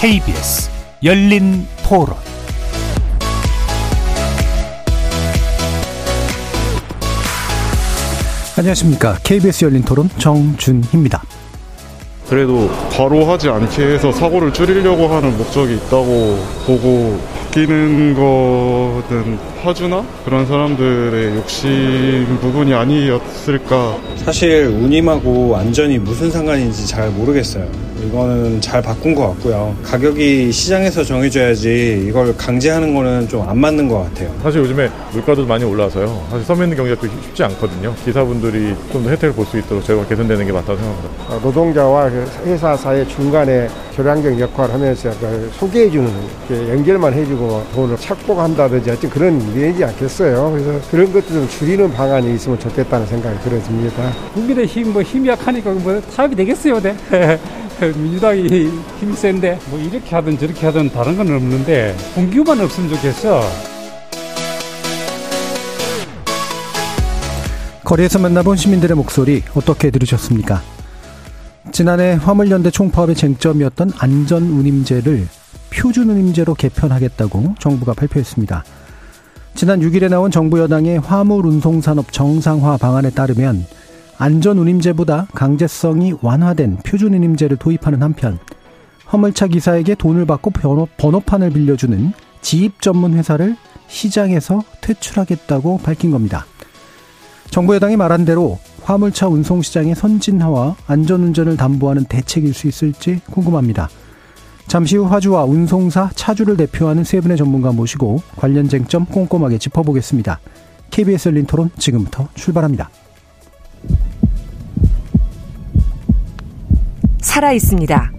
KBS 열린 토론 안녕하십니까. KBS 열린 토론 정준희입니다. 그래도 과로하지 않게 해서 사고를 줄이려고 하는 목적이 있다고 보고 바뀌는 거는 화주나 그런 사람들의 욕심 부분이 아니었을까. 사실 운임하고 안전이 무슨 상관인지 잘 모르겠어요. 이거는 잘 바꾼 것 같고요. 가격이 시장에서 정해져야지 이걸 강제하는 거는 좀 안 맞는 것 같아요. 사실 요즘에 물가도 많이 올라서요. 사실 서민 경제도 쉽지 않거든요. 기사분들이 좀 더 혜택을 볼 수 있도록 제가 개선되는 게 맞다고 생각합니다. 어, 노동자와 그 회사 사이 중간에 교량적 역할을 하면서 소개해주는 연결만 해주고 돈을 착복한다든지 하여튼 그런 일이지 않겠어요. 그래서 그런 것도 좀 줄이는 방안이 있으면 좋겠다는 생각이 들어집니다. 국민의 힘 뭐 힘이 약하니까 뭐 타협이 되겠어요, 네. 민주당이 힘이 센데 뭐 이렇게 하든 저렇게 하든 다른 건 없는데 분규만 없으면 좋겠어. 거리에서 만나본 시민들의 목소리 어떻게 들으셨습니까? 지난해 화물연대 총파업의 쟁점이었던 안전운임제를 표준운임제로 개편하겠다고 정부가 발표했습니다. 지난 6일에 나온 정부 여당의 화물운송산업 정상화 방안에 따르면 안전운임제보다 강제성이 완화된 표준운임제를 도입하는 한편 화물차 기사에게 돈을 받고 번호, 번호 판을 빌려주는 지입 전문 회사를 시장에서 퇴출하겠다고 밝힌 겁니다. 정부 여당이 말한 대로 화물차 운송 시장의 선진화와 안전운전을 담보하는 대책일 수 있을지 궁금합니다. 잠시 후 화주와 운송사 차주를 대표하는 세 분의 전문가 모시고 관련 쟁점 꼼꼼하게 짚어보겠습니다. KBS 열린 토론 지금부터 출발합니다. 살아 있습니다.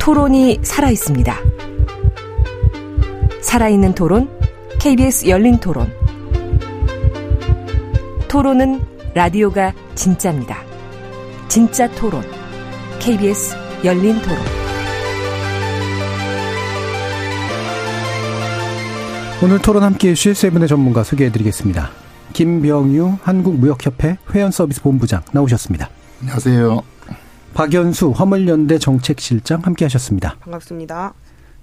토론이 살아 있습니다. 살아있는 토론, KBS 열린 토론. 토론은 라디오가 진짜입니다. 진짜 토론, KBS 열린 토론. 오늘 토론 함께 해주실 세 분의 전문가 소개해 드리겠습니다. 김병유 한국무역협회 회원서비스 본부장 나오셨습니다. 안녕하세요. 박연수 화물연대 정책실장 함께 하셨습니다. 반갑습니다.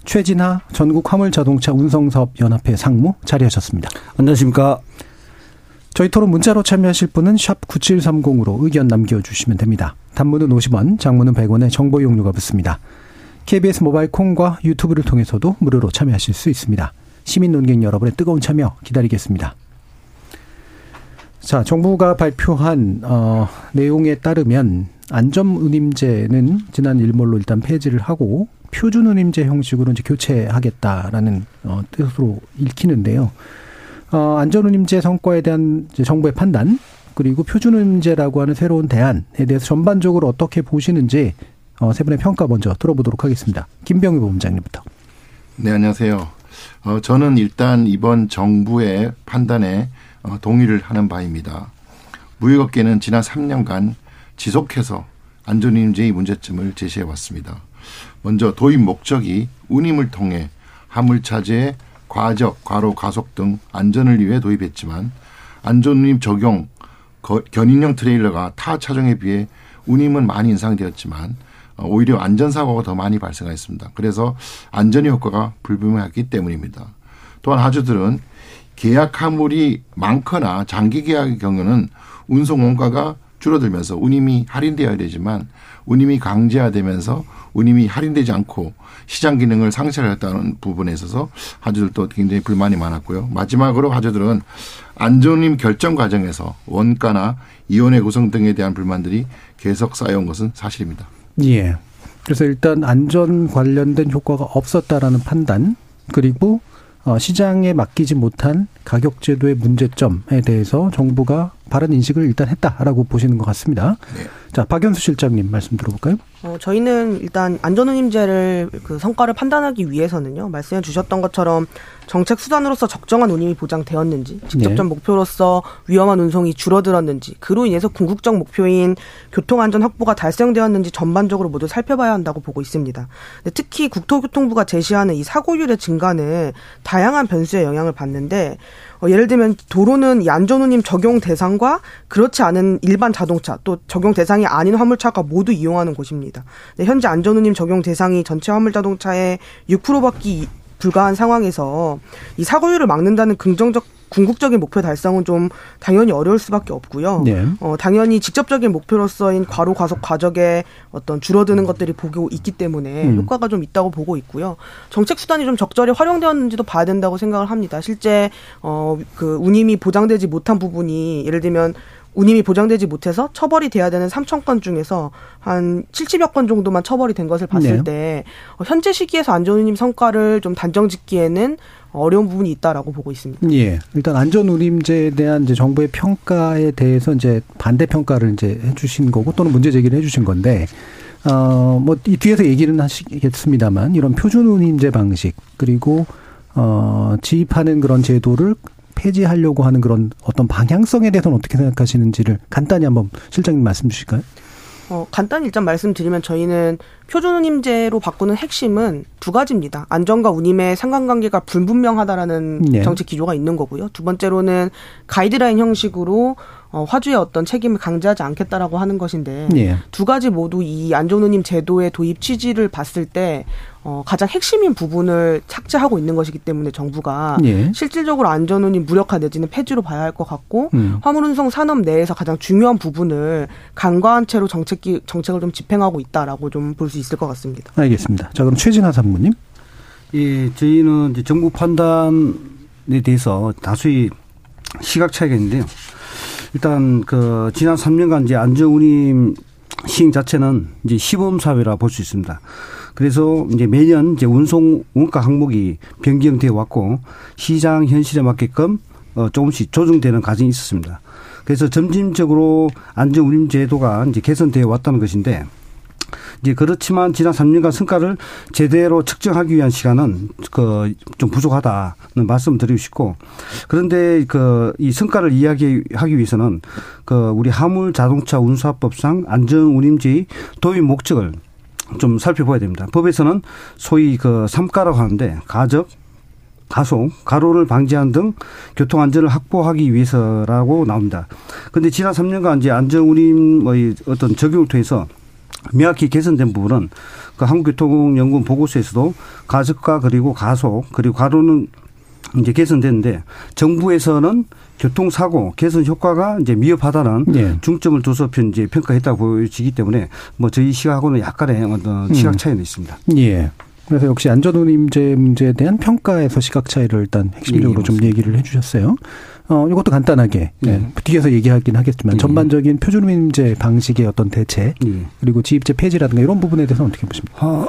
최진하 전국 화물자동차 운송사업연합회 상무 자리하셨습니다. 안녕하십니까. 저희 토론 문자로 참여하실 분은 샵 9730으로 의견 남겨주시면 됩니다. 단문은 50원, 장문은 100원의 정보 이용료가 붙습니다. KBS 모바일 콩과 유튜브를 통해서도 무료로 참여하실 수 있습니다. 시민 논객 여러분의 뜨거운 참여 기다리겠습니다. 자, 정부가 발표한 어, 내용에 따르면 안전운임제는 지난 일몰로 일단 폐지를 하고 표준운임제 형식으로 이제 교체하겠다라는 어, 뜻으로 읽히는데요. 어, 안전운임제 성과에 대한 정부의 판단 그리고 표준운임제라고 하는 새로운 대안에 대해서 전반적으로 어떻게 보시는지 어, 세 분의 평가 먼저 들어보도록 하겠습니다. 김병희 본부장님부터. 네, 안녕하세요. 어, 저는 일단 이번 정부의 판단에 어, 동의를 하는 바입니다. 무역업계는 지난 3년간 지속해서 안전운임제의 문제점을 제시해 왔습니다. 먼저 도입 목적이 운임을 통해 화물차제의 과적, 과로, 가속 등 안전을 위해 도입했지만 안전운임 적용 견인형 트레일러가 타 차종에 비해 운임은 많이 인상되었지만 오히려 안전사고가 더 많이 발생했습니다. 그래서 안전의 효과가 불분명했기 때문입니다. 또한 하주들은 계약 화물이 많거나 장기 계약의 경우는 운송 원가가 줄어들면서 운임이 할인되어야 되지만 운임이 강제화되면서 운임이 할인되지 않고 시장 기능을 상실했다는 부분에 있어서 하주들도 굉장히 불만이 많았고요. 마지막으로 하주들은 안전운임 결정 과정에서 원가나 이혼의 구성 등에 대한 불만들이 계속 쌓여온 것은 사실입니다. 예. 그래서 일단 안전 관련된 효과가 없었다라는 판단 그리고 어, 시장에 맡기지 못한 가격 제도의 문제점에 대해서 정부가 바른 인식을 일단 했다라고 보시는 것 같습니다. 네. 자, 박연수 실장님 말씀 들어볼까요? 어, 저희는 일단 안전운임제를 그 성과를 판단하기 위해서는요, 말씀해 주셨던 것처럼 정책 수단으로서 적정한 운임이 보장되었는지, 직접적 네. 목표로서 위험한 운송이 줄어들었는지, 그로 인해서 궁극적 목표인 교통안전 확보가 달성되었는지 전반적으로 모두 살펴봐야 한다고 보고 있습니다. 특히 국토교통부가 제시하는 이 사고율의 증가는 다양한 변수의 영향을 받는데, 어, 예를 들면 도로는 이 안전운임 적용 대상과 그렇지 않은 일반 자동차 또 적용 대상이 아닌 화물차가 모두 이용하는 곳입니다. 있습니다. 네, 현재 안전운임 적용 대상이 전체 화물 자동차의 6%밖에 불가한 상황에서 이 사고율을 막는다는 긍정적 궁극적인 목표 달성은 좀 당연히 어려울 수밖에 없고요. 네. 어, 당연히 직접적인 목표로서인 과로 과속 과적의 어떤 줄어드는 것들이 보고 있기 때문에 음. 효과가 좀 있다고 보고 있고요. 정책 수단이 좀 적절히 활용되었는지도 봐야 된다고 생각을 합니다. 실제 어, 그 운임이 보장되지 못한 부분이 예를 들면 운임이 보장되지 못해서 처벌이 돼야 되는 3천 건 중에서 한 70여 건 정도만 처벌이 된 것을 봤을 네. 때 어, 현재 시기에서 안전운임 성과를 좀 단정 짓기에는 어려운 부분이 있다라고 보고 있습니다. 예. 일단 안전운임제에 대한 이제 정부의 평가에 대해서 이제 반대 평가를 이제 해주신 거고 또는 문제 제기를 해주신 건데 어뭐 이 뒤에서 얘기는 하시겠습니다만 이런 표준 운임제 방식 그리고 어 지입하는 그런 제도를 폐지하려고 하는 그런 어떤 방향성에 대해서는 어떻게 생각하시는지를 간단히 한번 실장님 말씀 주실까요? 어, 간단히 일단 말씀드리면 저희는 표준운임제로 바꾸는 핵심은 두 가지입니다. 안전과 운임의 상관관계가 불분명하다라는 네. 정책 기조가 있는 거고요. 두 번째로는 가이드라인 형식으로 어, 화주의 어떤 책임을 강제하지 않겠다라고 하는 것인데 네. 두 가지 모두 이 안전운임 제도의 도입 취지를 봤을 때 어, 가장 핵심인 부분을 착지하고 있는 것이기 때문에 정부가 예. 실질적으로 안전운임 무력화 내지는 폐지로 봐야 할 것 같고 음. 화물운송 산업 내에서 가장 중요한 부분을 간과한 채로 정책 정책을 좀 집행하고 있다라고 좀 볼 수 있을 것 같습니다. 알겠습니다. 자 그럼 최진하 사무님. 예, 저희는 이제 정부 판단에 대해서 다수의 시각 차이가 있는데요. 일단 그 지난 3년간 이제 안전운임 시행 자체는 이제 시범 사회라 볼 수 있습니다. 그래서 이제 매년 이제 운송 원가 항목이 변경되어 왔고 시장 현실에 맞게끔 어 조금씩 조정되는 과정이 있었습니다. 그래서 점진적으로 안전 운임 제도가 이제 개선되어 왔다는 것인데 이제 그렇지만 지난 3년간 성과를 제대로 측정하기 위한 시간은 그 좀 부족하다는 말씀 드리고 싶고 그런데 그 이 성과를 이야기하기 위해서는 그 우리 화물 자동차 운수합법상 안전 운임제의 도입 목적을 좀 살펴봐야 됩니다. 법에서는 소위 그 삼가라고 하는데 가적, 가속, 가로를 방지하는 등 교통 안전을 확보하기 위해서라고 나옵니다. 그런데 지난 3년간 이제 안전 운임의 어떤 적용을 통해서 명확히 개선된 부분은 그 한국교통연구원 보고서에서도 가속과 그리고 가속 그리고 가로는 이제 개선됐는데 정부에서는 교통사고 개선 효과가 이제 미흡하다는 네. 중점을 둬서 이제 평가했다고 보여지기 때문에 뭐 저희 시각하고는 약간의 어떤 시각 음. 차이는 음. 있습니다. 예. 그래서 역시 안전운임제 문제에 대한 평가에서 시각 차이를 일단 핵심적으로 예, 좀 얘기를 해주셨어요. 어, 이것도 간단하게 네. 네. 뒤에서 얘기하긴 하겠지만 네. 전반적인 표준임제 방식의 어떤 대체 네. 그리고 지입제 폐지라든가 이런 부분에 대해서 어떻게 보십니까? 어,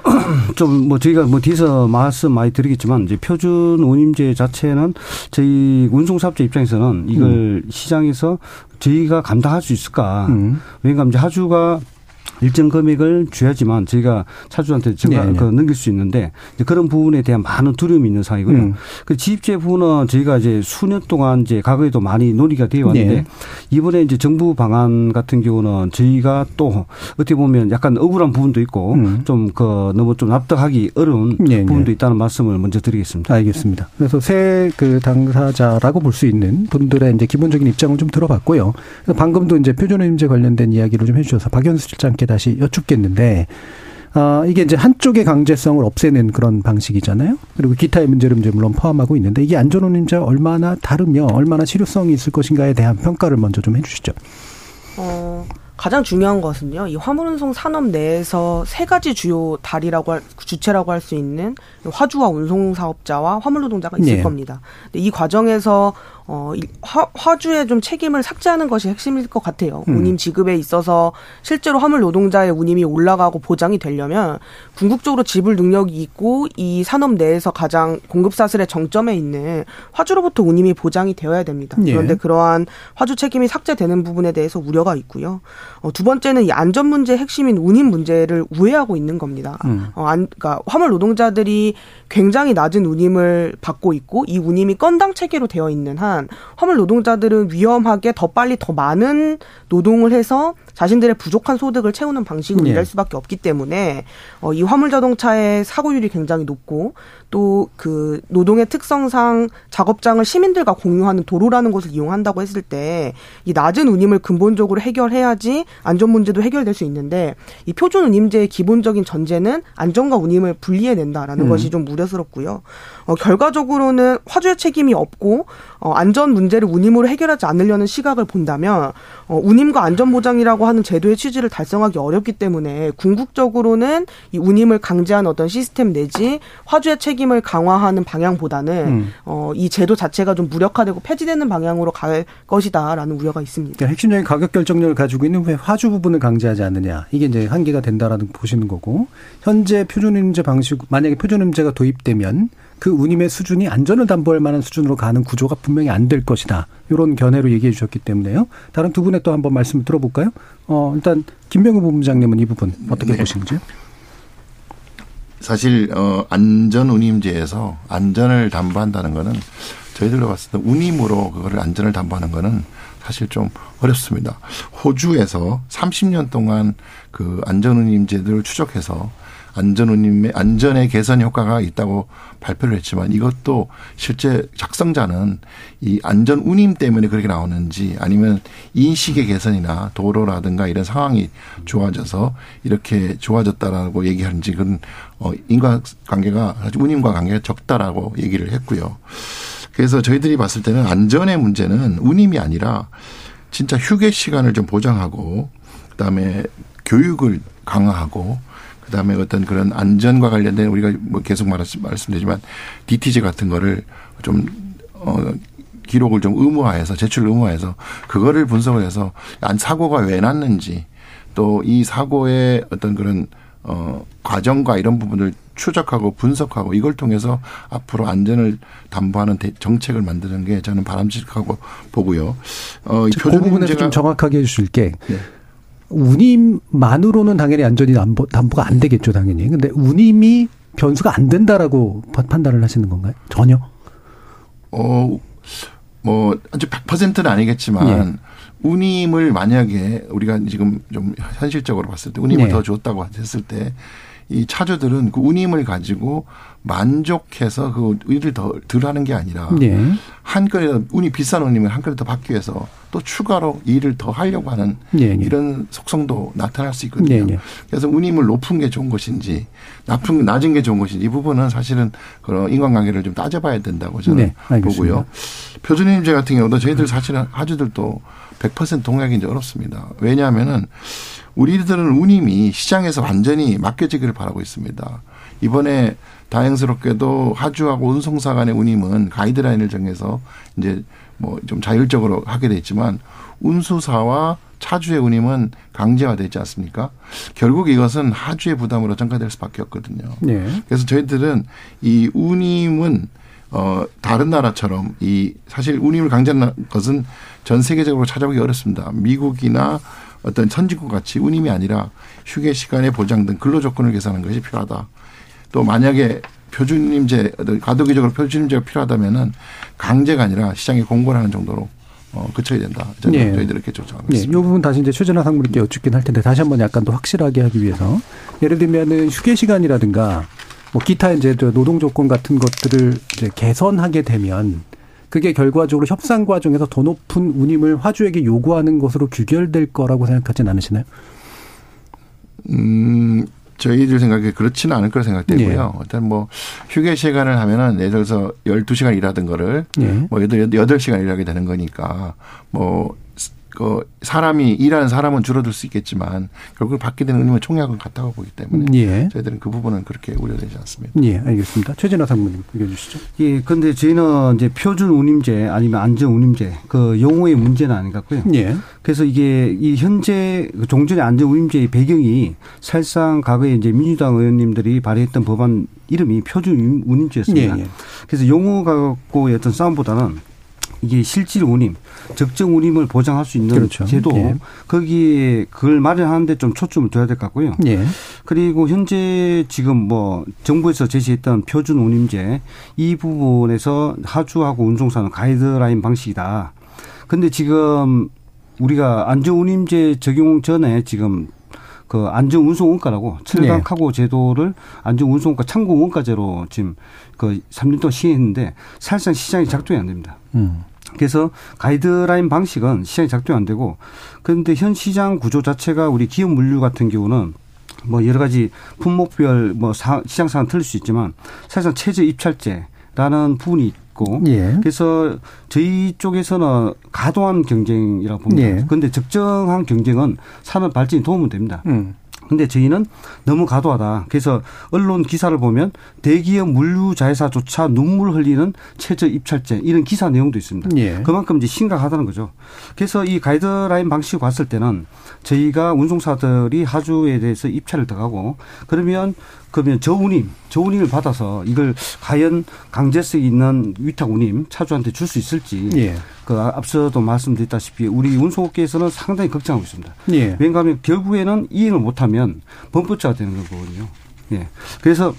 좀뭐 저희가 뭐 뒤에서 말씀 많이 드리겠지만 이제 표준운임제 자체는 저희 운송사업자 입장에서는 이걸 음. 시장에서 저희가 감당할 수 있을까? 음. 왜냐하면 이제 하주가 일정 금액을 줘야지만 저희가 차주한테 증가 네, 네. 그 넘길 수 있는데 그런 부분에 대한 많은 두려움이 있는 상황이고요. 음. 그 지입제 부분은 저희가 이제 수년 동안 이제 과거에도 많이 논의가 되어 왔는데 네. 이번에 이제 정부 방안 같은 경우는 저희가 또 어떻게 보면 약간 억울한 부분도 있고 음. 좀그 너무 좀 납득하기 어려운 네, 네. 부분도 있다는 말씀을 먼저 드리겠습니다. 알겠습니다. 그래서 새 그 당사자라고 볼 수 있는 분들의 이제 기본적인 입장을 좀 들어봤고요. 방금도 이제 표준임제 관련된 이야기를 좀 해주셔서 박연수 실장께 다시 여쭙겠는데 아, 이게 이제 한쪽의 강제성을 없애는 그런 방식이잖아요. 그리고 기타의 문제를 이제 물론 포함하고 있는데 이게 안전운임제와 얼마나 다르며 얼마나 실효성이 있을 것인가에 대한 평가를 먼저 좀 해주시죠. 어, 가장 중요한 것은요, 이 화물운송 산업 내에서 세 가지 주요 다리라고 할, 주체라고 할 수 있는 화주와 운송 사업자와 화물 노동자가 있을 네. 겁니다. 근데 이 과정에서 어, 화, 화주의 좀 책임을 삭제하는 것이 핵심일 것 같아요. 음. 운임 지급에 있어서 실제로 화물 노동자의 운임이 올라가고 보장이 되려면 궁극적으로 지불 능력이 있고 이 산업 내에서 가장 공급 사슬의 정점에 있는 화주로부터 운임이 보장이 되어야 됩니다. 예. 그런데 그러한 화주 책임이 삭제되는 부분에 대해서 우려가 있고요. 어, 두 번째는 이 안전 문제의 핵심인 운임 문제를 우회하고 있는 겁니다. 음. 어, 안, 그러니까 화물 노동자들이 굉장히 낮은 운임을 받고 있고 이 운임이 건당 체계로 되어 있는 한 있지만 화물 노동자들은 위험하게 더 빨리 더 많은 노동을 해서 자신들의 부족한 소득을 채우는 방식으로 예. 일할 수밖에 없기 때문에 어, 이 화물 자동차의 사고율이 굉장히 높고 또 그 노동의 특성상 작업장을 시민들과 공유하는 도로라는 곳을 이용한다고 했을 때 이 낮은 운임을 근본적으로 해결해야지 안전 문제도 해결될 수 있는데 이 표준 운임제의 기본적인 전제는 안전과 운임을 분리해낸다라는 음. 것이 좀 우려스럽고요. 어, 결과적으로는 화주의 책임이 없고 어, 안전 문제를 운임으로 해결하지 않으려는 시각을 본다면 어, 운임과 안전 보장이라고 하는 제도의 취지를 달성하기 어렵기 때문에 궁극적으로는 이 운임을 강제한 어떤 시스템 내지 화주의 책임을 강화하는 방향보다는 음. 어, 이 제도 자체가 좀 무력화되고 폐지되는 방향으로 갈 것이다라는 우려가 있습니다. 그러니까 핵심적인 가격 결정력을 가지고 있는 왜 화주 부분을 강제하지 않느냐 이게 이제 한계가 된다라는 보시는 거고 현재 표준임제 방식 만약에 표준임제가 도입되면 그 운임의 수준이 안전을 담보할 만한 수준으로 가는 구조가 분명히 안 될 것이다 이런 견해로 얘기해 주셨기 때문에요. 다른 두 분의 또 한번 말씀을 들어볼까요? 어 일단 김병우 본부장님은 이 부분 어떻게 네. 보시는지요? 사실 어 안전 운임제에서 안전을 담보한다는 거는 저희들로 봤을 때 운임으로 그거를 안전을 담보하는 거는 사실 좀 어렵습니다. 호주에서 30년 동안 그 안전 운임제들을 추적해서 안전 운임의 안전의 개선 효과가 있다고 발표를 했지만 이것도 실제 작성자는 이 안전 운임 때문에 그렇게 나오는지 아니면 인식의 개선이나 도로라든가 이런 상황이 좋아져서 이렇게 좋아졌다라고 얘기하는지 그건 어 인과 관계가 아주 운임과 관계가 적다라고 얘기를 했고요. 그래서 저희들이 봤을 때는 안전의 문제는 운임이 아니라 진짜 휴게 시간을 좀 보장하고 그다음에 교육을 강화하고 그다음에 어떤 그런 안전과 관련된 우리가 뭐 계속 말씀 말씀드리지만 DTG 같은 거를 좀 어 기록을 좀 의무화해서 제출 의무화해서 그거를 분석을 해서 안 사고가 왜 났는지 또 이 사고의 어떤 그런 어 과정과 이런 부분을 추적하고 분석하고 이걸 통해서 앞으로 안전을 담보하는 대- 정책을 만드는 게 저는 바람직하고 보고요. 어이 그 부분에서 좀 정확하게 해주실 게. 네. 운임만으로는 당연히 안전이 담보, 담보가 안 되겠죠, 당연히. 근데 운임이 변수가 안 된다라고 파- 판단을 하시는 건가요? 전혀? 어, 뭐, 아주 100%는 아니겠지만, 예. 운임을 만약에 우리가 지금 좀 현실적으로 봤을 때 운임을 네. 더 줬다고 했을 때, 이 차주들은 그 운임을 가지고 만족해서 그 일을 더, 덜 하는 게 아니라, 예. 한 건에 운이 비싼 운임을 한 건에 더 받기 위해서 또 추가로 일을 더 하려고 하는 예, 예. 이런 속성도 나타날 수 있거든요. 예, 예. 그래서 운임을 높은 게 좋은 것인지 낮은 낮은 게 좋은 것인지 이 부분은 사실은 그런 인간관계를 좀 따져봐야 된다고 저는 네. 보고요. 표준임제 같은 경우도 저희들 사실은 하주들도 100% 동의하기 어렵습니다. 왜냐하면은 우리들은 운임이 시장에서 완전히 맡겨지기를 바라고 있습니다. 이번에 다행스럽게도 하주하고 운송사 간의 운임은 가이드라인을 정해서 이제 뭐 좀 자율적으로 하게 돼 있지만 운수사와 차주의 운임은 강제화되지 않습니까? 결국 이것은 하주의 부담으로 전가될 수밖에 없거든요. 네. 그래서 저희들은 이 운임은 어 다른 나라처럼 이 사실 운임을 강제하는 것은 전 세계적으로 찾아보기 어렵습니다. 미국이나 어떤 선진국 같이 운임이 아니라 휴게 시간의 보장 등 근로 조건을 개선하는 것이 필요하다. 또 만약에 표준임제 과도기적으로 표준임제가 필요하다면은 강제가 아니라 시장에 공고를 하는 정도로 어 그쳐야 된다. 예. 저희들 이렇게 조정하고 예, 이 있습니다. 부분 다시 이제 최전화 상무님께 여쭙긴 할 텐데 다시 한번 약간 더 확실하게 하기 위해서 예를 들면은 휴게 시간이라든가 뭐 기타 이제 저 노동 조건 같은 것들을 이제 개선하게 되면 그게 결과적으로 협상 과정에서 더 높은 운임을 화주에게 요구하는 것으로 규결될 거라고 생각하진 않으시나요? 음, 저희들 생각에 그렇지는 않을 거라 생각되고요. 예. 일단 뭐 휴게 시간을 하면은 예를 들어서 12시간 일하던 거를 예. 뭐 8, 8시간 일하게 되는 거니까 뭐 그 사람이 일하는 사람은 줄어들 수 있겠지만 결국 받게 되는 의미는 총약은 같다고 보기 때문에 예. 저희들은 그 부분은 그렇게 우려되지 않습니다. 예, 알겠습니다. 최진아 상무님 얘기해 주시죠. 예, 근데 저희는 이제 표준 운임제 아니면 안전 운임제 그 용어의 문제는 아닌 것 같고요. 예. 그래서 이게 이 현재 그 종전의 안전 운임제의 배경이 사실상 과거에 이제 민주당 의원님들이 발의했던 법안 이름이 표준 운임제였습니다. 예, 예. 그래서 용어 갖고의 어떤 싸움보다는 이게 실질 운임, 적정 운임을 보장할 수 있는 그렇죠. 제도 예. 거기에 그걸 마련하는데 좀 초점을 둬야 될 것 같고요. 예. 그리고 현재 지금 뭐 정부에서 제시했던 표준 운임제 이 부분에서 하주하고 운송사는 가이드라인 방식이다. 근데 지금 우리가 안전 운임제 적용 전에 지금 그 안전 운송 원가라고 철강 네. 카고 제도를 안전 운송 원가 참고 원가제로 지금 그 3년 동안 시행했는데 사실상 시장이 작동이 안 됩니다. 음. 그래서 가이드라인 방식은 시장이 작동이 안 되고 그런데 현 시장 구조 자체가 우리 기업 물류 같은 경우는 뭐 여러 가지 품목별 뭐 사- 시장 상황 틀릴 수 있지만 사실상 최저 입찰제라는 부분이 있고 예. 그래서 저희 쪽에서는 가도한 경쟁이라고 봅니다. 예. 그런데 적정한 경쟁은 산업 발전에 도움은 됩니다. 음. 근데 저희는 너무 과도하다. 그래서 언론 기사를 보면 대기업 물류자회사조차 눈물 흘리는 최저 입찰제 이런 기사 내용도 있습니다. 예. 그만큼 이제 심각하다는 거죠. 그래서 이 가이드라인 방식을 봤을 때는 저희가 운송사들이 하주에 대해서 입찰을 더하고 그러면 그러면 저운임, 저운임을 받아서 이걸 과연 강제성 있는 위탁 운임 차주한테 줄 수 있을지 예. 그 앞서도 말씀드렸다시피 우리 운송업계에서는 상당히 걱정하고 있습니다. 예. 왜냐하면 결국에는 이행을 못하면 범법자가 되는 거거든요. 예. 그래서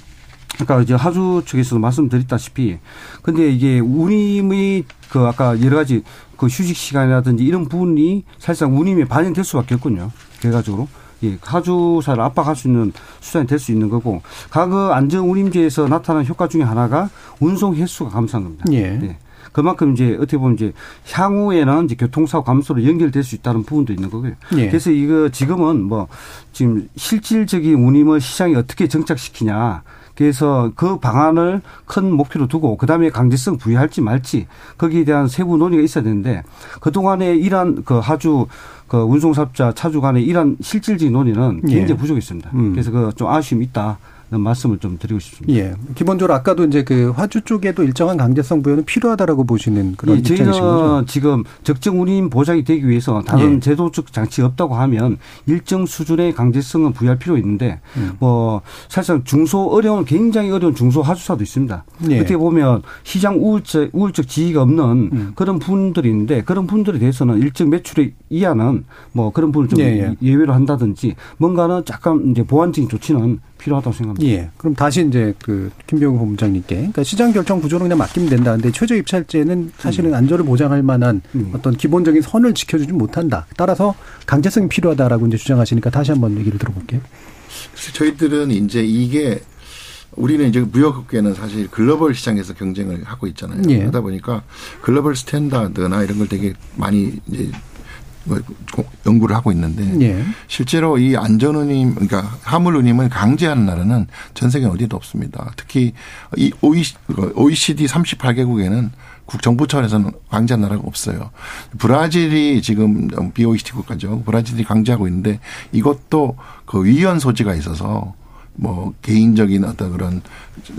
아까 이제 하주 측에서도 말씀드렸다시피 근데 이게 운임의 그 아까 여러 가지 그 휴식 시간이라든지 이런 부분이 사실상 운임에 반영될 수밖에 없군요. 결과적으로. 예, 하주사를 압박할 수 있는 수단이 될 수 있는 거고 과거 안전 운임제에서 나타난 효과 중에 하나가 운송 횟수가 감소한 겁니다. 예. 그만큼 이제 어떻게 보면 이제 향후에는 이제 교통사고 감소로 연결될 수 있다는 부분도 있는 거고요. 예. 그래서 이거 지금은 뭐 지금 실질적인 운임을 시장에 어떻게 정착시키냐. 그래서 그 방안을 큰 목표로 두고 그다음에 강제성 부여할지 말지 거기에 대한 세부 논의가 있어야 되는데 그동안에 이러한 그 하주 그 운송사업자 차주 간의 이러한 실질적인 논의는 예. 굉장히 부족했습니다. 음. 그래서 그 좀 아쉬움이 있다. 는 말씀을 좀 드리고 싶습니다. 예. 기본적으로 아까도 이제 그 화주 쪽에도 일정한 강제성 부여는 필요하다라고 보시는 그런 예, 입장이신 거죠. 지금 적정 운임 보장이 되기 위해서 다른 예. 제도적 장치가 없다고 하면 일정 수준의 강제성은 부여할 필요가 있는데 음. 뭐 사실상 중소 어려운 굉장히 어려운 중소 하주사도 있습니다. 예. 어떻게 보면 시장 우울적 우울적 지위가 없는 음. 그런 분들이 있는데 그런 분들에 대해서는 일정 매출액 이하는 뭐 그런 부분을 좀 예, 예. 예 외로 한다든지 뭔가는 약간 이제 보완적인 조치는 필요하다고 생각합니다. 예. 그럼 다시 이제 그 김병우 본부장님께 그러니까 시장 결정 구조는 그냥 맡기면 된다. 근데 최저 입찰제는 사실은 안전을 보장할 만한 음. 어떤 기본적인 선을 지켜주지 못한다. 따라서 강제성이 필요하다라고 이제 주장하시니까 다시 한번 얘기를 들어볼게요. 그래서 저희들은 이제 이게 우리는 이제 무역업계는 사실 글로벌 시장에서 경쟁을 하고 있잖아요. 예. 그러다 보니까 글로벌 스탠다드나 이런 걸 되게 많이 이제 연구를 하고 있는데 예. 실제로 이 안전운임 그러니까 화물운임을 강제하는 나라는 전 세계 어디도 없습니다. 특히 이 OECD 38개국에는 국 정부 차원에서는 강제한 나라가 없어요. 브라질이 지금 BOECT 국가죠. 브라질이 강제하고 있는데 이것도 그 위헌 소지가 있어서 뭐 개인적인 어떤 그런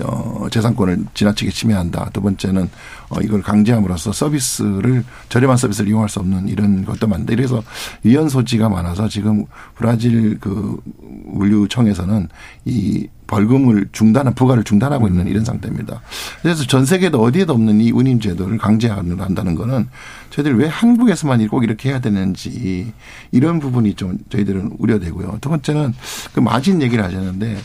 어 재산권을 지나치게 침해한다. 두 번째는 어 이걸 강제함으로써 서비스를 저렴한 서비스를 이용할 수 없는 이런 것도 많다. 이래서 위헌 소지가 많아서 지금 브라질 그 물류청에서는 이 벌금을 중단한 부과를 중단하고 있는 이런 상태입니다. 그래서 전 세계도 어디에도 없는 이 운임 제도를 강제한다는 거는 저희들 왜 한국에서만 꼭 이렇게 해야 되는지 이런 부분이 좀 저희들은 우려되고요. 두 번째는 그 마진 얘기를 하셨는데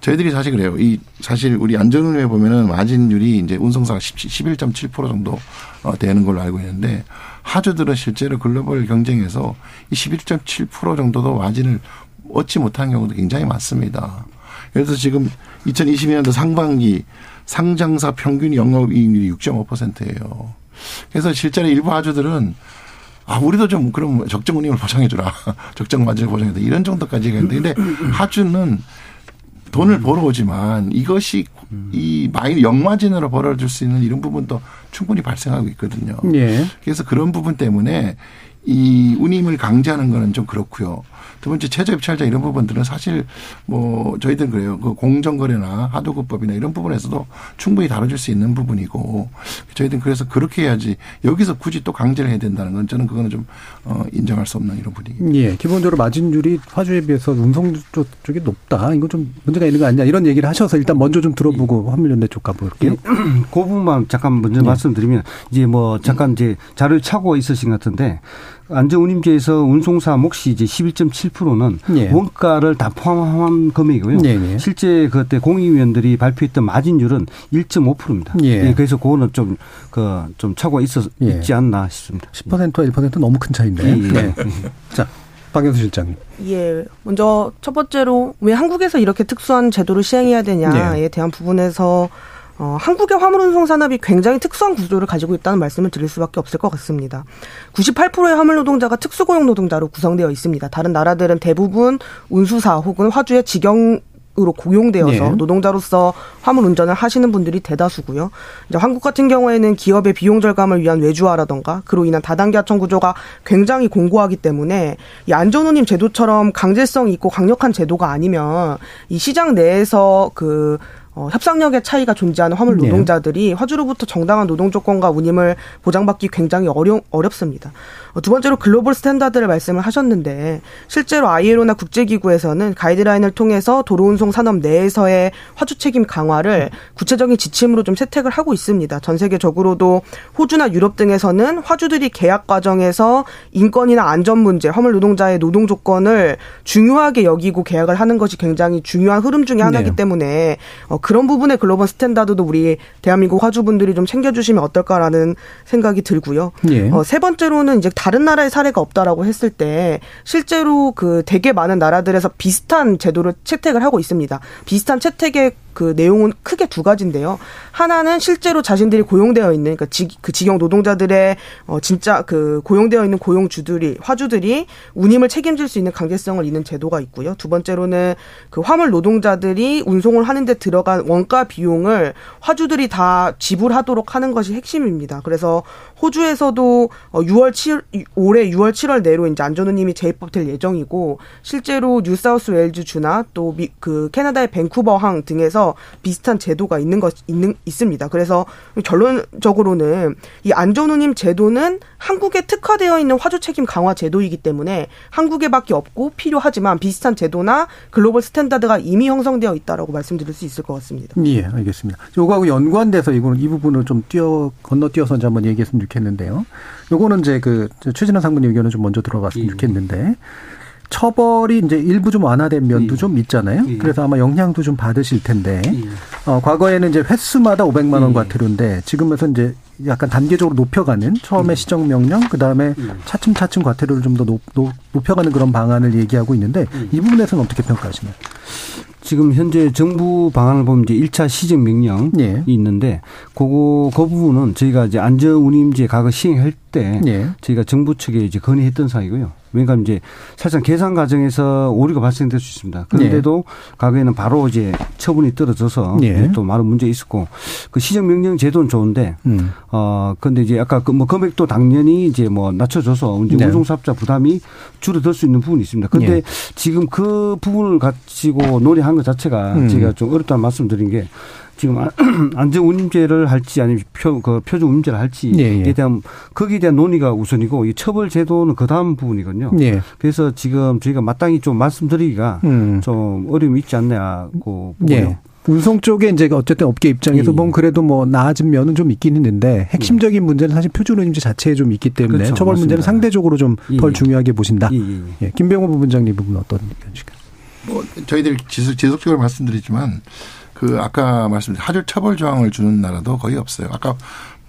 저희들이 사실 그래요. 이 사실 우리 안전운임에 보면은 마진율이 이제 운송사가 11.7% 정도 어, 되는 걸로 알고 있는데 하주들은 실제로 글로벌 경쟁에서 이 11.7% 정도도 마진을 얻지 못한 경우도 굉장히 많습니다. 그래서 지금 2022년도 상반기 상장사 평균 영업이익률이 6.5%예요. 그래서 실제로 일부 하주들은 아, 우리도 좀 그럼 적정 운임을 보장해주라. 적정 마진을 보장해라. 이런 정도까지 가는데 근데 하주는 돈을 벌어오지만 이것이 이 마이 역마진으로 벌어줄 수 있는 이런 부분도 충분히 발생하고 있거든요. 예. 그래서 그런 부분 때문에 이 운임을 강제하는 거는 좀 그렇고요. 두 번째 최저 입찰자 이런 부분들은 사실 뭐 저희들은 그래요. 그 공정거래나 하도급법이나 이런 부분에서도 충분히 다뤄질 수 있는 부분이고 저희들은 그래서 그렇게 해야지 여기서 굳이 또 강제를 해야 된다는 건 저는 그거는 좀 어, 인정할 수 없는 이런 분위기. 예. 기본적으로 마진율이 화주에 비해서 운송 쪽 쪽이 높다. 이거 좀 문제가 있는 거 아니냐 이런 얘기를 하셔서 일단 먼저 좀 들어보고 보고 화물연대 쪽 가볼게요. 그 부분만 잠깐 먼저 네. 말씀드리면 이제 뭐 잠깐 이제 자료를 차고 있으신 것 같은데 안전운임제에서 운송사 몫이 이제 11.7%는 예. 원가를 다 포함한 금액이고요. 예, 예. 실제 그때 공익위원들이 발표했던 마진율은 1.5%입니다. 예. 예. 그래서 그거는 좀 그좀 그 차고가 있어 예. 있지 않나 싶습니다. 10%와 1% 너무 큰 차인데. 예. 네. 자. 박영수 실장님. 예. 먼저 첫 번째로 왜 한국에서 이렇게 특수한 제도를 시행해야 되냐에 대한 부분에서 어, 한국의 화물운송 산업이 굉장히 특수한 구조를 가지고 있다는 말씀을 드릴 수밖에 없을 것 같습니다. 98%의 화물 노동자가 특수고용 노동자로 구성되어 있습니다. 다른 나라들은 대부분 운수사 혹은 화주의 직영 으로 고용되어서 네. 노동자로서 화물 운전을 하시는 분들이 대다수고요. 이제 한국 같은 경우에는 기업의 비용 절감을 위한 외주화라던가 그로 인한 다단계 하청 구조가 굉장히 공고하기 때문에 이 안전운임 제도처럼 강제성 있고 강력한 제도가 아니면 이 시장 내에서 그 어, 협상력의 차이가 존재하는 화물 네. 노동자들이 네. 화주로부터 정당한 노동 조건과 운임을 보장받기 굉장히 어려, 어렵습니다. 어, 두 번째로 글로벌 스탠다드를 말씀을 하셨는데 실제로 ILO나 국제기구에서는 가이드라인을 통해서 도로운송 산업 내에서의 화주 책임 강화를 구체적인 지침으로 좀 채택을 하고 있습니다. 전 세계적으로도 호주나 유럽 등에서는 화주들이 계약 과정에서 인권이나 안전 문제, 화물 노동자의 노동 조건을 중요하게 여기고 계약을 하는 것이 굉장히 중요한 흐름 중의 하나이기 네. 때문에 어, 그런 부분의 글로벌 스탠다드도 우리 대한민국 화주분들이 좀 챙겨주시면 어떨까라는 생각이 들고요. 네. 어, 세 번째로는 이제 다른 나라의 사례가 없다라고 했을 때 실제로 그 되게 많은 나라들에서 비슷한 제도를 채택을 하고 있습니다. 비슷한 채택의 그 내용은 크게 두 가지인데요. 하나는 실제로 자신들이 고용되어 있는 그러니까 지, 그 직영 노동자들의 어 진짜 그 고용되어 있는 고용주들이 화주들이 운임을 책임질 수 있는 강제성을 잇는 제도가 있고요. 두 번째로는 그 화물 노동자들이 운송을 하는데 들어간 원가 비용을 화주들이 다 지불하도록 하는 것이 핵심입니다. 그래서 호주에서도 6월 어, 7 올해 6월 7월 내로 이제 안전운임이 재입법될 예정이고 실제로 뉴사우스 웨일즈 주나 또 그 캐나다의 밴쿠버항 등에서 대 해서 비슷한 제도가 있는 것 있는 있습니다. 그래서 결론적으로는 이 안전운임 제도는 한국에 특화되어 있는 화주 책임 강화 제도이기 때문에 한국에밖에 없고 필요하지만 비슷한 제도나 글로벌 스탠다드가 이미 형성되어 있다라고 말씀드릴 수 있을 것 같습니다. 예, 알겠습니다. 요거하고 연관돼서 이거는 이 부분을 좀 뛰어 건너뛰어서 이제 한번 얘기했으면 좋겠는데요. 요거는 이제 그 최진환 상무님 의견을 좀 먼저 들어갔으면 예. 좋겠는데 처벌이 이제 일부 좀 완화된 면도 예. 좀 있잖아요. 예. 그래서 아마 영향도 좀 받으실 텐데 예. 어, 과거에는 이제 횟수마다 500만 원 과태료인데 지금에서 이제 약간 단계적으로 높여가는 처음에 시정 명령 그다음에 차츰차츰 과태료를 좀 더 높여가는 그런 방안을 얘기하고 있는데 이 부분에서는 어떻게 평가하시나요? 지금 현재 정부 방안을 보면 이제 1차 시정 명령이 예. 있는데 그거 그 부분은 저희가 이제 안전 운임제 과거 시행할 때 예. 저희가 정부 측에 이제 건의했던 사이고요. 그러니까 이제 사실상 계산 과정에서 오류가 발생될 수 있습니다. 그런데도 예. 과거에는 바로 이제 처분이 떨어져서 예. 또 많은 문제 있었고 그 시정 명령 제도는 좋은데 음. 어 근데 이제 아까 그 뭐 금액도 당연히 이제 뭐 낮춰줘서 이제 네. 운송사업자 부담이 줄어들 수 있는 부분이 있습니다. 근데 예. 지금 그 부분을 가지고 논의한 것 자체가 음. 제가 좀 어렵다는 말씀드린 게 지금 안전운임제를 할지 아니면 표, 그 표준운임제를 할지에 예, 예. 대한 거기에 대한 논의가 우선이고 이 처벌 제도는 그 다음 부분이거든요. 예. 그래서 지금 저희가 마땅히 좀 말씀드리기가 음. 좀 어려움이 있지 않냐고 보고요. 예. 운송 쪽에 이제 어쨌든 업계 입장에서 예. 보면 그래도 뭐 나아진 면은 좀 있긴 있는데 핵심적인 문제는 사실 표준운임제 자체에 좀 있기 때문에 그렇죠. 처벌 맞습니다. 문제는 상대적으로 좀덜 예. 중요하게 보신다. 예. 김병호 부분장님 부분 어떤 의견이실까요? 뭐 저희들이 지속, 지속적으로 말씀드리지만 그 아까 말씀드린 하줄 처벌 조항을 주는 나라도 거의 없어요. 아까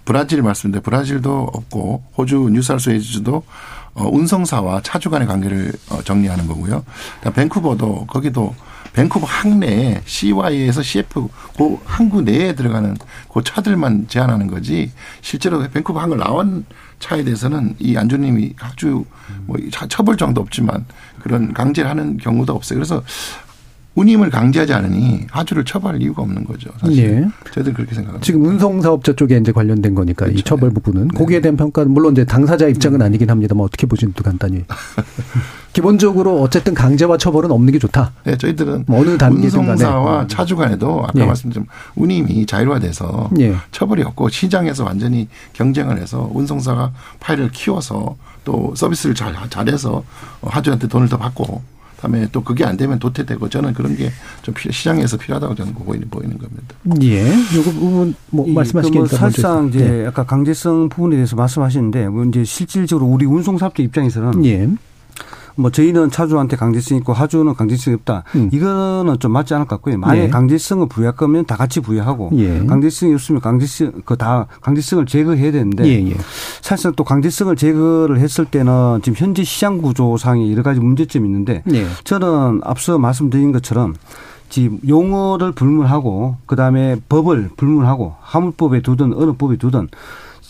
브라질 말씀드린 브라질도 없고 호주 뉴사우스웨이즈도 어, 운송사와 차주 간의 관계를 어, 정리하는 거고요. 밴쿠버도 거기도 밴쿠버 항내에 CY에서 CF 그 항구 내에 들어가는 그 차들만 제한하는 거지 실제로 밴쿠버 항을 나온 차에 대해서는 이 안주님이 아주 뭐 처벌 정도 없지만 그런 강제를 하는 경우도 없어요. 그래서 운임을 강제하지 않으니 하주를 처벌할 이유가 없는 거죠. 사실. 예. 저희들 그렇게 생각합니다. 지금 운송사업자 쪽에 이제 관련된 거니까 그렇죠. 이 처벌 부분은 네. 거기에 대한 평가는 물론 이제 당사자 입장은 음. 아니긴 합니다만 어떻게 보시는지 간단히. 기본적으로 어쨌든 강제와 처벌은 없는 게 좋다. 네, 저희들은 뭐 어느 단계든 운송사와 차주 간에도 아까 예. 말씀드린 운임이 자율화돼서 예. 처벌이 없고 시장에서 완전히 경쟁을 해서 운송사가 파일을 키워서 또 서비스를 잘 잘해서 하주한테 돈을 더 받고 다음에 또 그게 안 되면 도태되고 저는 그런 게 좀 시장에서 필요하다고 저는 보이는 보이는 겁니다. 예. 요거 부분 뭐 말씀하시니까 뭐 사실상 이제 네. 아까 강제성 부분에 대해서 말씀하시는데 뭐 이제 실질적으로 우리 운송사업자 입장에서는 예. 뭐 저희는 차주한테 강제성 있고 하주는 강제성이 없다. 음. 이거는 좀 맞지 않을 것 같고요. 만약에 예. 강제성을 부여할 거면 다 같이 부여하고 예. 강제성이 없으면 강제성 그 다 강제성을 제거해야 되는데 예, 예. 사실상 또 강제성을 제거를 했을 때는 지금 현재 시장 구조상에 여러 가지 문제점이 있는데 예. 저는 앞서 말씀드린 것처럼 지금 용어를 불문하고 그다음에 법을 불문하고 화물법에 두든 어느 법에 두든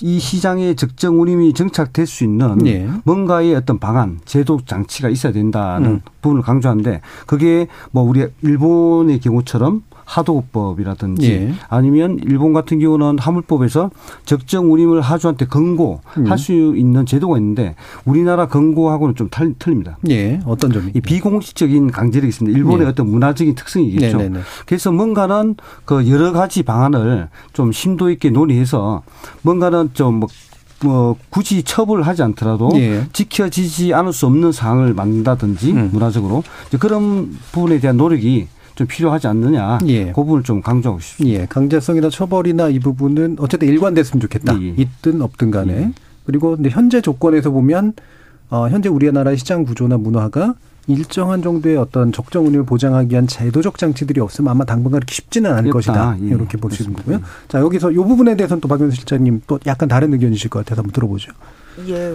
이 시장에 적정 운임이 정착될 수 있는 네. 뭔가의 어떤 방안, 제도 장치가 있어야 된다는 음. 부분을 강조하는데 그게 뭐 우리 일본의 경우처럼 하도법이라든지 예. 아니면 일본 같은 경우는 화물법에서 적정 운임을 하주한테 권고할 음. 수 있는 제도가 있는데 우리나라 권고하고는 좀 탈, 틀립니다. 예. 어떤 점이? 이 비공식적인 강제력이 있습니다. 일본의 예. 어떤 문화적인 특성이겠죠. 네네네. 그래서 뭔가는 그 여러 가지 방안을 좀 심도 있게 논의해서 뭔가는 좀뭐 뭐 굳이 처벌을 하지 않더라도 예. 지켜지지 않을 수 없는 사항을 만든다든지 음. 문화적으로 그런 부분에 대한 노력이 좀 필요하지 않느냐. 예. 그 부분을 좀 강조하고 싶습니다. 예. 강제성이나 처벌이나 이 부분은 어쨌든 일관됐으면 좋겠다. 예. 있든 없든 간에. 예. 그리고 근데 현재 조건에서 보면 어 현재 우리나라의 시장 구조나 문화가 일정한 정도의 어떤 적정 운임을 보장하기 위한 제도적 장치들이 없으면 아마 당분간 그렇게 쉽지는 않을 어렵다. 것이다. 예. 이렇게 볼 수 있는 거고요. 자, 여기서 이 부분에 대해서는 또 박영수 실장님 또 약간 다른 의견이실 것 같아서 한번 들어보죠. 예.